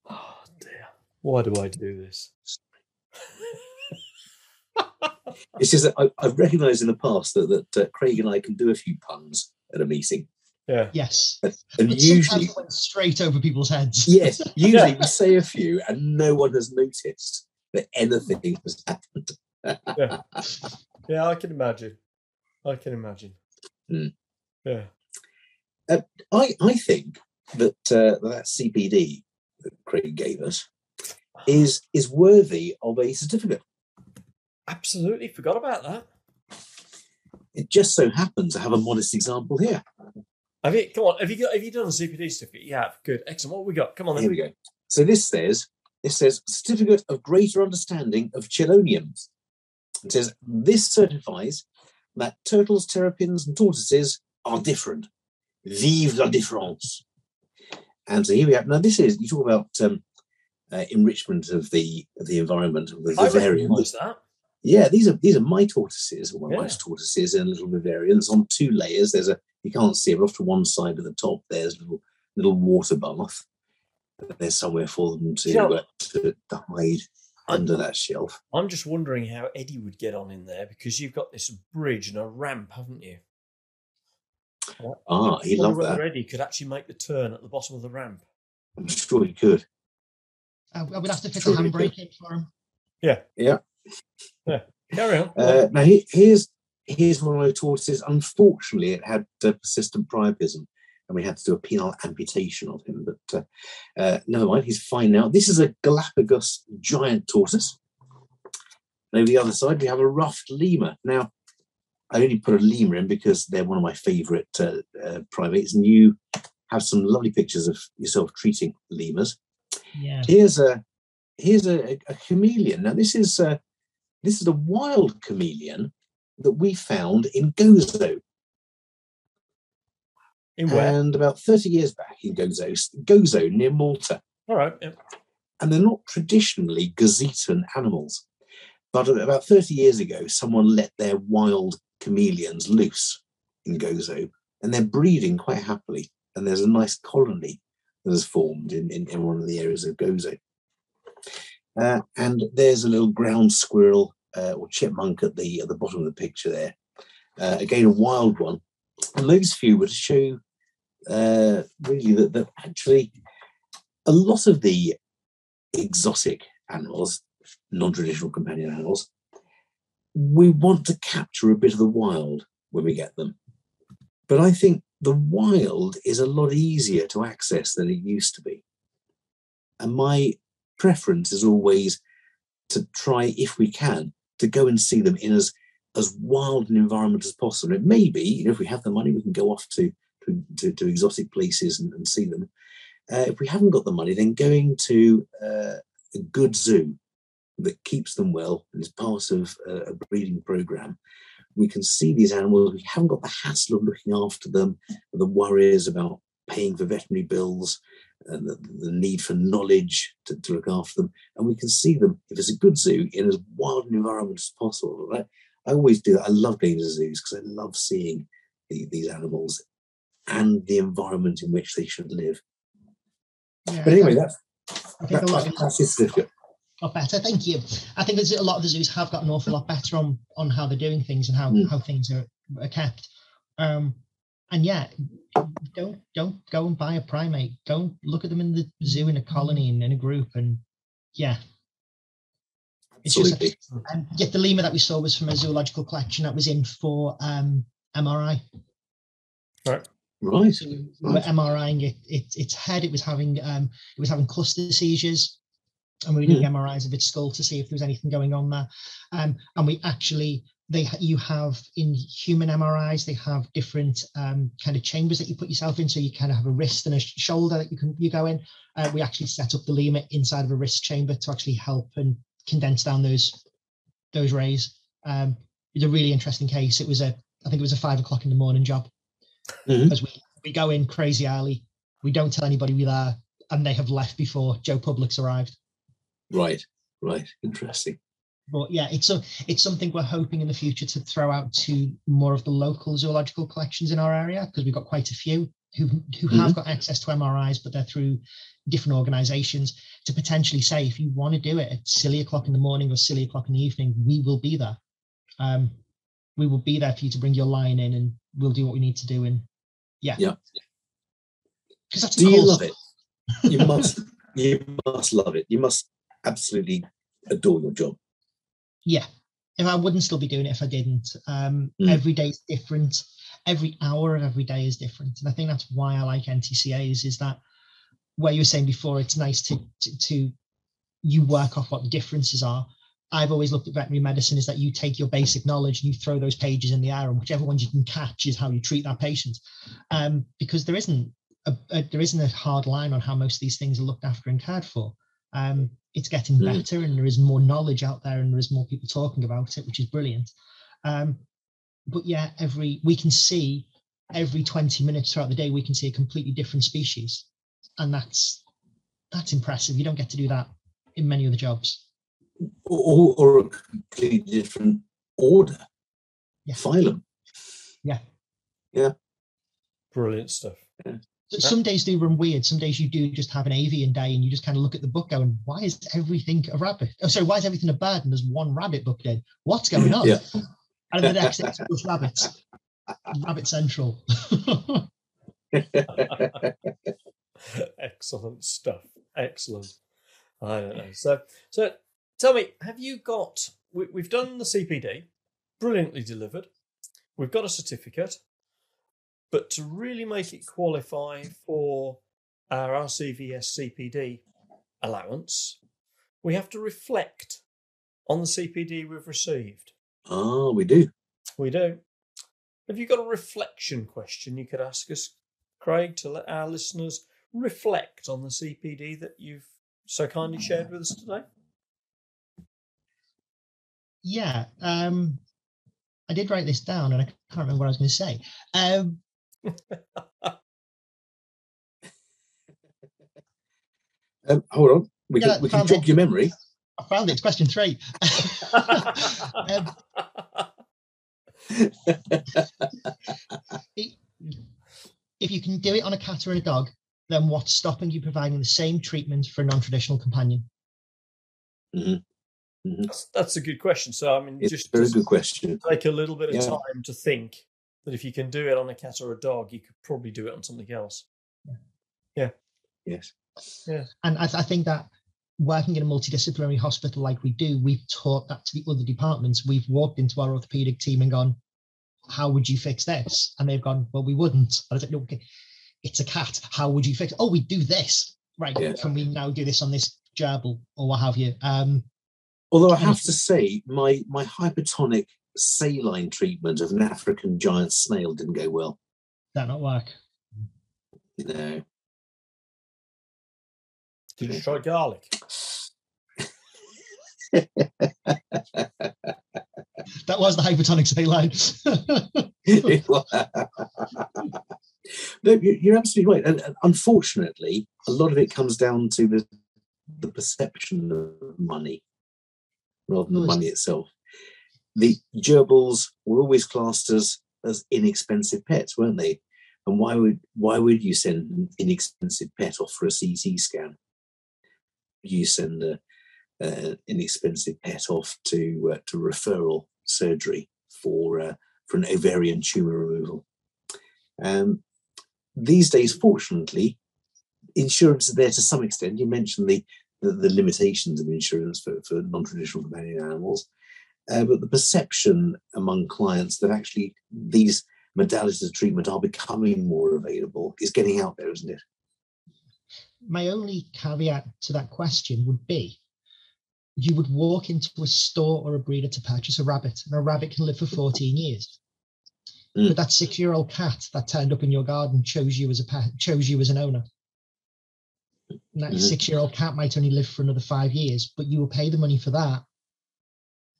S2: Oh dear. Why do I do this?
S1: It's just that I, I've recognised in the past that, that uh, Craig and I can do a few puns at a meeting,
S2: Yeah.
S5: yes
S1: and
S5: But
S1: usually,
S5: it went straight over people's heads.
S1: yes, usually we say a few, and no one has noticed that anything has happened.
S2: Yeah, I can imagine. I can imagine.
S1: Hmm.
S2: Yeah.
S1: I I think that uh, that CPD that Craig gave us is is worthy of a certificate.
S2: Absolutely forgot about that.
S1: It just so happens I have a modest example here.
S2: Have you? Come on. Have you got? Have you done a CPD certificate? Yeah. Good. Excellent. What have we got? Come on.
S1: Here we go. So this says this says certificate of greater understanding of chelonians. It says this certifies that turtles, terrapins, and tortoises are different. Vive la différence. And so here we have. Now this is you talk about um, uh, enrichment of the of the environment of the
S2: I
S1: vivarium.
S2: recognise that.
S1: Yeah, these are these are my tortoises, or my
S2: Yeah.
S1: wife's tortoises, and little vivariums on two layers. There's a you can't see it, but off to one side of the top, there's a little little water bath. There's somewhere for them to
S2: Yeah.
S1: uh, to, to hide under that shelf.
S2: I'm just wondering how Eddie would get on in there because you've got this bridge and a ramp, haven't you? I-
S1: Ah, he
S2: wonder
S1: loved that.
S2: Eddie could actually make the turn at the bottom of the ramp.
S1: I'm sure he could.
S5: I, I would have to fit
S1: Sure
S5: a handbrake in for him.
S2: Yeah.
S1: Yeah.
S2: Yeah. Carry on.
S1: Uh, now he, here's here's one of my tortoises. Unfortunately, it had uh, persistent priapism, and we had to do a penile amputation of him. But uh, uh, never mind, he's fine now. This is a Galapagos giant tortoise. And over the other side, we have a ruffed lemur. Now, I only put a lemur in because they're one of my favourite uh, uh, primates, and you have some lovely pictures of yourself treating lemurs.
S5: Yeah.
S1: Here's a here's a, a chameleon. Now this is uh, this is a wild chameleon that we found in Gozo? And about thirty years back in Gozo, Gozo near Malta.
S2: All right. Yeah.
S1: And they're not traditionally Gozitan animals, but about thirty years ago, someone let their wild chameleons loose in Gozo, and they're breeding quite happily. And there's a nice colony that has formed in, in, in one of the areas of Gozo. Uh, and there's a little ground squirrel uh, or chipmunk at the at the bottom of the picture there. Uh, again, a wild one. And those few were to show uh, really that, that actually a lot of the exotic animals, non-traditional companion animals, we want to capture a bit of the wild when we get them. But I think the wild is a lot easier to access than it used to be. And my preference is always to try, if we can, to go and see them in as as wild an environment as possible. It may be, you know, if we have the money, we can go off to to, to, to exotic places and, and see them. Uh, if we haven't got the money, then going to uh, a good zoo that keeps them well and is part of uh, a breeding program, we can see these animals. We haven't got the hassle of looking after them, the worries about paying for veterinary bills, and the, the need for knowledge to, to look after them. And we can see them, if it's a good zoo, in as wild an environment as possible. Right? I always do that. I love going to zoos because I love seeing the, these animals and the environment in which they should live.
S5: Yeah,
S1: But anyway, that's,
S5: I think
S1: that,
S5: a lot of
S1: that's his certificate.
S5: got better. Thank you. I think there's a lot of the zoos have got an awful lot better on on how they're doing things and how
S1: Mm.
S5: how things are, are kept. Um, and yeah, don't don't go and buy a primate. Go and look at them in the zoo in a colony and in a group. And yeah, it's just
S1: Absolutely.
S5: and yet the lemur that we saw was from a zoological collection that was in for um, MRI.
S2: Right.
S1: Right.
S5: So we we were
S1: Right.
S5: MRIing it, it, its head. It was having um, it was having cluster seizures, and we were doing MRIs of its skull to see if there was anything going on there. Um, and we actually they you have in human MRIs they have different um, kind of chambers that you put yourself in. So you kind of have a wrist and a sh- shoulder that you can you go in. Uh, we actually set up the lemur inside of a wrist chamber to actually help and condense down those those rays. Um, it was a really interesting case. It was a I think it was a five o'clock in the morning job
S1: Mhm.
S5: because we, we go in crazy early. We don't tell anybody we're there, and they have left before Joe Public's arrived.
S1: Right. Right. Interesting.
S5: But yeah, it's a it's something we're hoping in the future to throw out to more of the local zoological collections in our area because we've got quite a few who who have got access to MRIs, but they're through different organisations to potentially say if you want to do it at silly o'clock in the morning or silly o'clock in the evening, we will be there. Um, we will be there for you to bring your line in, and we'll do what we need to do. And yeah,
S1: Yeah.
S5: because that's
S1: Do you love
S5: stuff.
S1: it? You must. you must love it. You must absolutely adore your job.
S5: yeah if i wouldn't still be doing it if i didn't um
S1: Mm.
S5: every day is different every hour of every day is different and i think that's why i like ntcas is that where you were saying before it's nice to to, to you work off what the differences are I've always looked at veterinary medicine is that you take your basic knowledge and you throw those pages in the air, and whichever ones you can catch is how you treat that patient. Um, because there isn't a, a, there isn't a hard line on how most of these things are looked after and cared for. Um, it's getting
S1: Mm.
S5: better, and there is more knowledge out there, and there is more people talking about it, which is brilliant. Um, but yeah, every we can see every 20 minutes throughout the day, we can see a completely different species, and that's that's impressive. You don't get to do that in many other jobs.
S1: or, or a completely different order,
S5: Yeah.
S1: phylum. Yeah. Yeah.
S2: Brilliant stuff.
S5: So Some days do run weird. Some days you do just have an avian day and you just kind of look at the book going, why is everything a rabbit? Oh, sorry, why is everything a bird and there's one rabbit booked in? What's going on?
S1: Yeah.
S5: And the next it's just rabbits. Rabbit Central.
S2: Excellent stuff. Excellent. I don't know. So, so tell me, have you got? We, we've done the CPD, brilliantly delivered. We've got a certificate, but to really make it qualify for our RCVS CPD allowance, we have to reflect on the CPD we've received.
S1: Ah, we do.
S2: We do. Have you got a reflection question you could ask us, Craig, to let our listeners reflect on the CPD that you've so kindly shared with us today?
S5: yeah. Um, I did write this down and I can't remember what I was going to say. Um,
S1: Um, hold on. We
S5: Yeah,
S1: can, we can jog your memory.
S5: I found it. It's question three. um, i- if you can do it on a cat or a dog, then what's stopping you providing the same treatment for a non-traditional companion?
S2: that's, that's a good question. So, I mean,
S1: It's
S2: just
S1: a very good question.
S2: take a little bit of
S1: Yeah.
S2: time to think that if you can do it on a cat or a dog, you could probably do it on something else. Yeah.
S1: Yes. Yeah.
S5: And I, th- I think that working in a multidisciplinary hospital like we do, we've taught that to the other departments. We've walked into our orthopedic team and gone, "How would you fix this?" And they've gone, "Well, we wouldn't." And I was like, "No, okay, it's a cat. How would you fix? it? Oh, we do this. Right?
S1: Yeah.
S5: Can we now do this on this gerbil or what have you?" Um,
S1: Although I have to say, my my hypertonic saline treatment of an African giant snail didn't go well.
S5: that not work.
S1: No.
S2: Did you try garlic?
S5: That was the hypertonic saline.
S1: no, you- you're absolutely right. And unfortunately, a lot of it comes down to the, the perception of money rather than the
S5: Nice.
S1: money itself. The gerbils were always classed as, as inexpensive pets, weren't they? And why would why would you send an inexpensive pet off for a CT scan? You send a, uh, inexpensive pet off to uh, to referral surgery for uh, for an ovarian tumor removal. Um, these days, fortunately, insurance is there to some extent. You mentioned the the, the limitations of insurance for, for non-traditional companion animals, uh, but the perception among clients that actually these modalities of treatment are becoming more available is getting out there, isn't it?
S5: My only caveat to that question would be you would walk into a store or a breeder to purchase a rabbit, and a rabbit can live for 14 years.
S1: Mm.
S5: But that six-year-old cat that turned up in your garden chose you as a pet, chose you as an owner. And that
S1: Mhm.
S5: six-year-old cat might only live for another five years, but you will pay the money for that.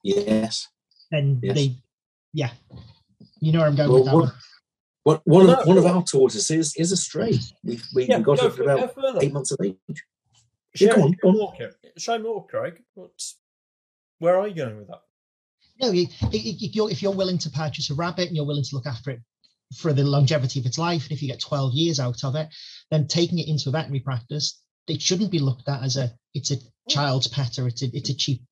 S1: Yes.
S5: And
S1: Yes.
S5: they, yeah, you know where I'm going
S1: Well,
S5: with that.
S1: what-
S5: one.
S1: One, one,
S2: Well,
S1: of,
S2: no,
S1: one of our tortoises is a stray. We, we
S2: Yeah,
S1: got
S2: go,
S1: it
S2: for,
S1: about
S2: further.
S1: eight months of age. Yeah, on, go on.
S2: more, Kev. Show more, Craig. What's, where are you going with that?
S5: No, you- i- i- if you're if you're willing to purchase a rabbit and you're willing to look after it for the longevity of its life, and if you get 12 years out of it, then taking it into a veterinary practice, it shouldn't be looked at as a it's a child's pet or it's a it's a cheap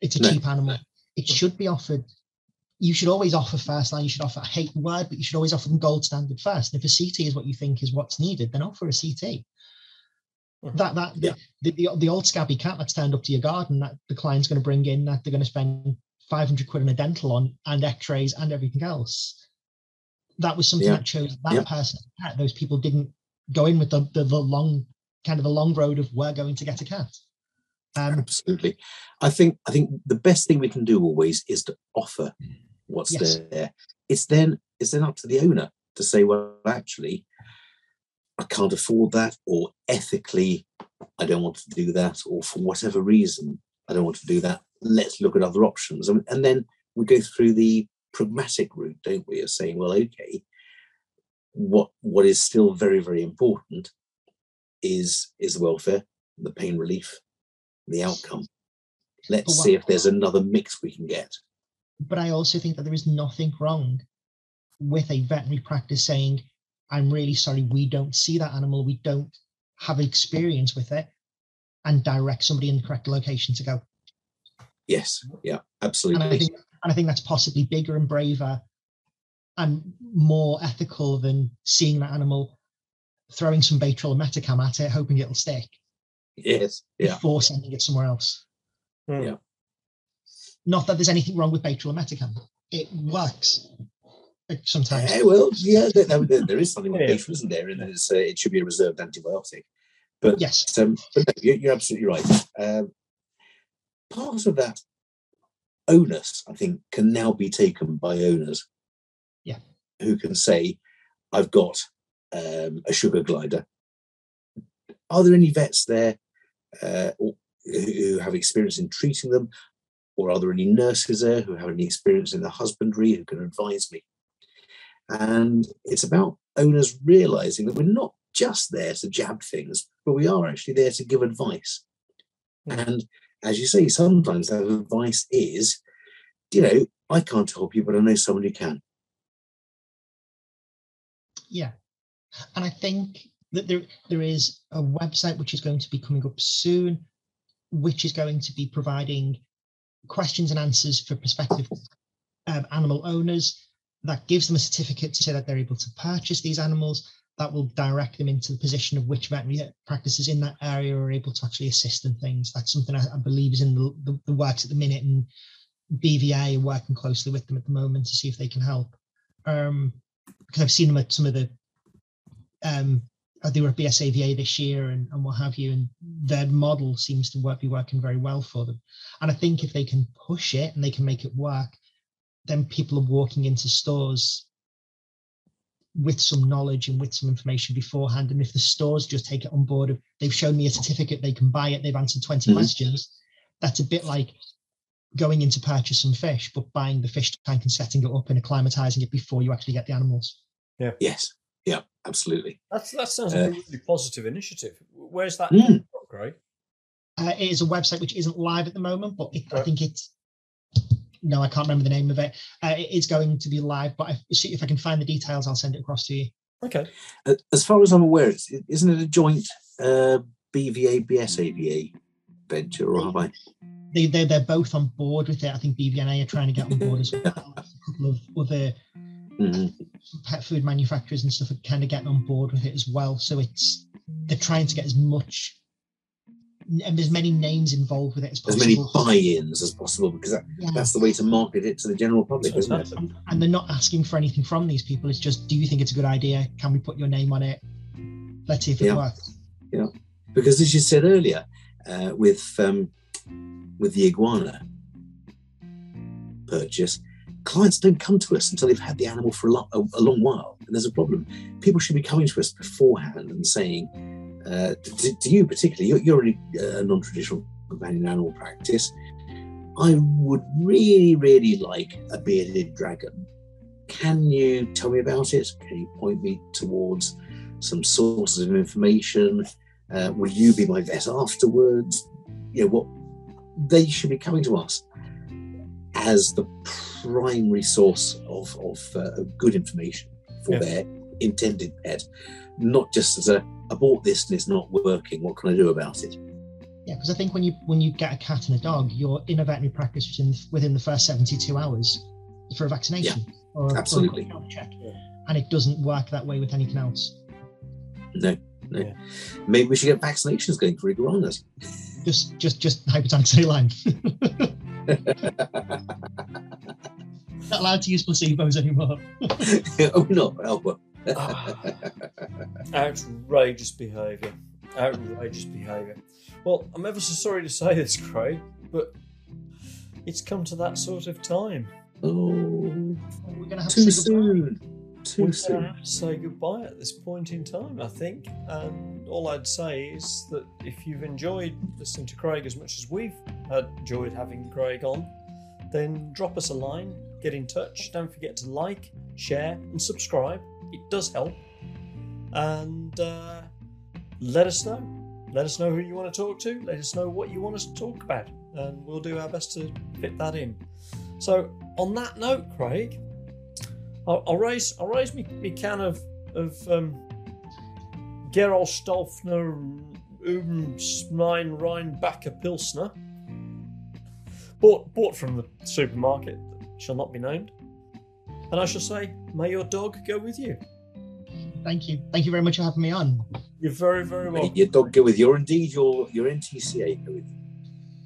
S5: it's a
S1: No.
S5: cheap animal. It should be offered. You should always offer first line. You should offer. I hate the word, but you should always offer them gold standard first. And if a CT is what you think is what's needed, then offer a CT.
S2: Mhm.
S5: That that
S1: Yeah.
S5: the, the the old scabby cat that's turned up to your garden that the client's going to bring in that they're going to spend 500 quid on a dental on and x-rays and everything else that was something
S1: Yeah.
S5: that chose that
S1: Yeah.
S5: person those people didn't go in with the, the, the long kind of the long road of we're going to get a cat Um,
S1: Absolutely. I think I think the best thing we can do always is to offer what's
S5: Yes.
S1: there. It's then it's then up to the owner to say, well, actually, I can't afford that, or ethically, I don't want to do that, or for whatever reason, I don't want to do that. Let's look at other options. And, and then we go through the pragmatic route, don't we, of saying, well, okay, what what is still very, very important is is the welfare, the pain relief, the outcome. Let's see if there's another mix we can get.
S5: But I also think that there is nothing wrong with a veterinary practice saying, I'm really sorry, we don't see that animal, we don't have experience with it, and direct somebody in the correct location to go.
S1: Yes, yeah,
S5: And
S1: absolutely.
S5: I think and I think that's possibly bigger and braver and more ethical than seeing that animal throwing some Baytril and Metacam at it, hoping it'll stick,
S1: yes, yeah.
S5: before sending it somewhere else.
S2: Hmm.
S1: Yeah.
S5: Not that there's anything wrong with Baytril and Metacam. It works sometimes.
S1: Eh, well, yeah, there, there- there is something with
S2: Yeah.
S1: beef, isn't there? And it's, uh, it should be a reserved antibiotic. But,
S5: Yes.
S1: um, but no, you're, you're absolutely right. Um, part of that onus, I think, can now be taken by owners.
S5: Yeah.
S1: Who can say, I've got um, a sugar glider. Are there any vets there uh, who who have experience in treating them? Or are there any nurses there who have any experience in the husbandry who can advise me? And it's about owners realizing that we're not just there to jab things, but we are actually there to give advice. Hmm. And as you say, sometimes that advice is, you know, I can't help you, but I know someone who can.
S5: Yeah. And I think that there there is a website which is going to be coming up soon, which is going to be providing questions and answers for prospective um, animal owners that gives them a certificate to say that they're able to purchase these animals that will direct them into the position of which veterinary practices in that area are able to actually assist in things. That's something I, I believe is in the, the, the works at the minute and BVA are working closely with them at the moment to see if they can help. Um, because I've seen them at some of the um they were at BSAVA this year and, and what have you, and their model seems to work, be working very well for them. And I think if they can push it and they can make it work, then people are walking into stores with some knowledge and with some information beforehand. And if the stores just take it on board, of they've shown me a certificate, they can buy it, they've answered 20
S1: Mhm.
S5: questions. That's a bit like going in to purchase some fish, but buying the fish tank and setting it up and acclimatizing it before you actually get the animals. Yeah.
S1: Yes, yeah, absolutely.
S2: That's, that sounds like
S1: Uh,
S2: a really positive initiative. Where's that
S1: Mm.
S2: from, Craig?
S5: Uh, it is a website which isn't live at the moment, but it, I think it's no, I can't remember the name of it. Uh, it is going to be live, but if, see if I can find the details, I'll send it across to you.
S2: Okay.
S1: Uh, As far as I'm aware, it's, isn't it a joint uh, BVA BSAVA venture, or have I?
S5: They they're, they're both on board with it. I think BVNA are trying to get on board as well. a couple of other
S1: Mhm.
S5: pet food manufacturers and stuff are kind of getting on board with it as well. So it's they're trying to get as much and as many names involved with it as possible.
S1: As many buy-ins as possible, because that,
S5: Yeah.
S1: that's the way to market it to the general public, isn't it?
S5: And, and they're not asking for anything from these people. It's just, do you think it's a good idea? Can we put your name on it? Let's see if it
S1: Yeah.
S5: works.
S1: Yeah, because as you said earlier, uh, with um, with the iguana purchase, clients don't come to us until they've had the animal for a, lo- a, a long while, and there's a problem. People should be coming to us beforehand and saying, uh, to, to you particularly, you're, you're a non-traditional companion animal practice. I would really, really like a bearded dragon. Can you tell me about it? Can you point me towards some sources of information? Uh, will you be my vet afterwards? You know what? They should be coming to us as the primary source of, of, uh, of good information for
S2: Yeah.
S1: their intended pet, not just as a I bought this and it's not working. What can I do about it?
S5: Yeah, because I think when you when you get a cat and a dog, you're in a veterinary practice within within the first 72 hours for a vaccination or, or a
S1: absolutely.
S5: quick health check.
S2: Yeah.
S5: And it doesn't work that way with anything else.
S1: No, no.
S2: Yeah.
S1: Maybe we should get vaccinations going for iguanas.
S5: Just just just hypertonic saline. Not allowed to use placebos anymore.
S1: oh no! Oh.
S2: Outrageous behaviour. Outrageous behaviour. Well, I'm ever so sorry to say this, Craig, but it's come to that sort of time.
S1: Oh,
S5: We're going to have
S1: too
S5: to say goodbye.
S1: Too
S2: We're
S1: soon.
S2: have to say goodbye at this point in time, I think. And all I'd say is that if you've enjoyed listening to Craig as much as we've enjoyed having Craig on, then drop us a line, get in touch. Don't forget to like, share, and subscribe. It does help. And uh, let us know. Let us know who you want to talk to. Let us know what you want us to talk about. And we'll do our best to fit that in. So, on that note, Craig, I'll, I'll raise I'll raise me, me can of of um, Gerolstolfner Umsmein Rheinbacher Pilsner, bought bought from the supermarket that shall not be named, and I shall say, may your dog go with you.
S5: Thank you. Thank you very much for having me on.
S2: You're very very
S1: May
S2: welcome.
S1: your dog go with you, or indeed your your NTCA go with you.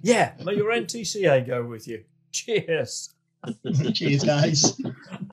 S2: Yeah, may your NTCA go with you. Cheers.
S5: Cheers, guys.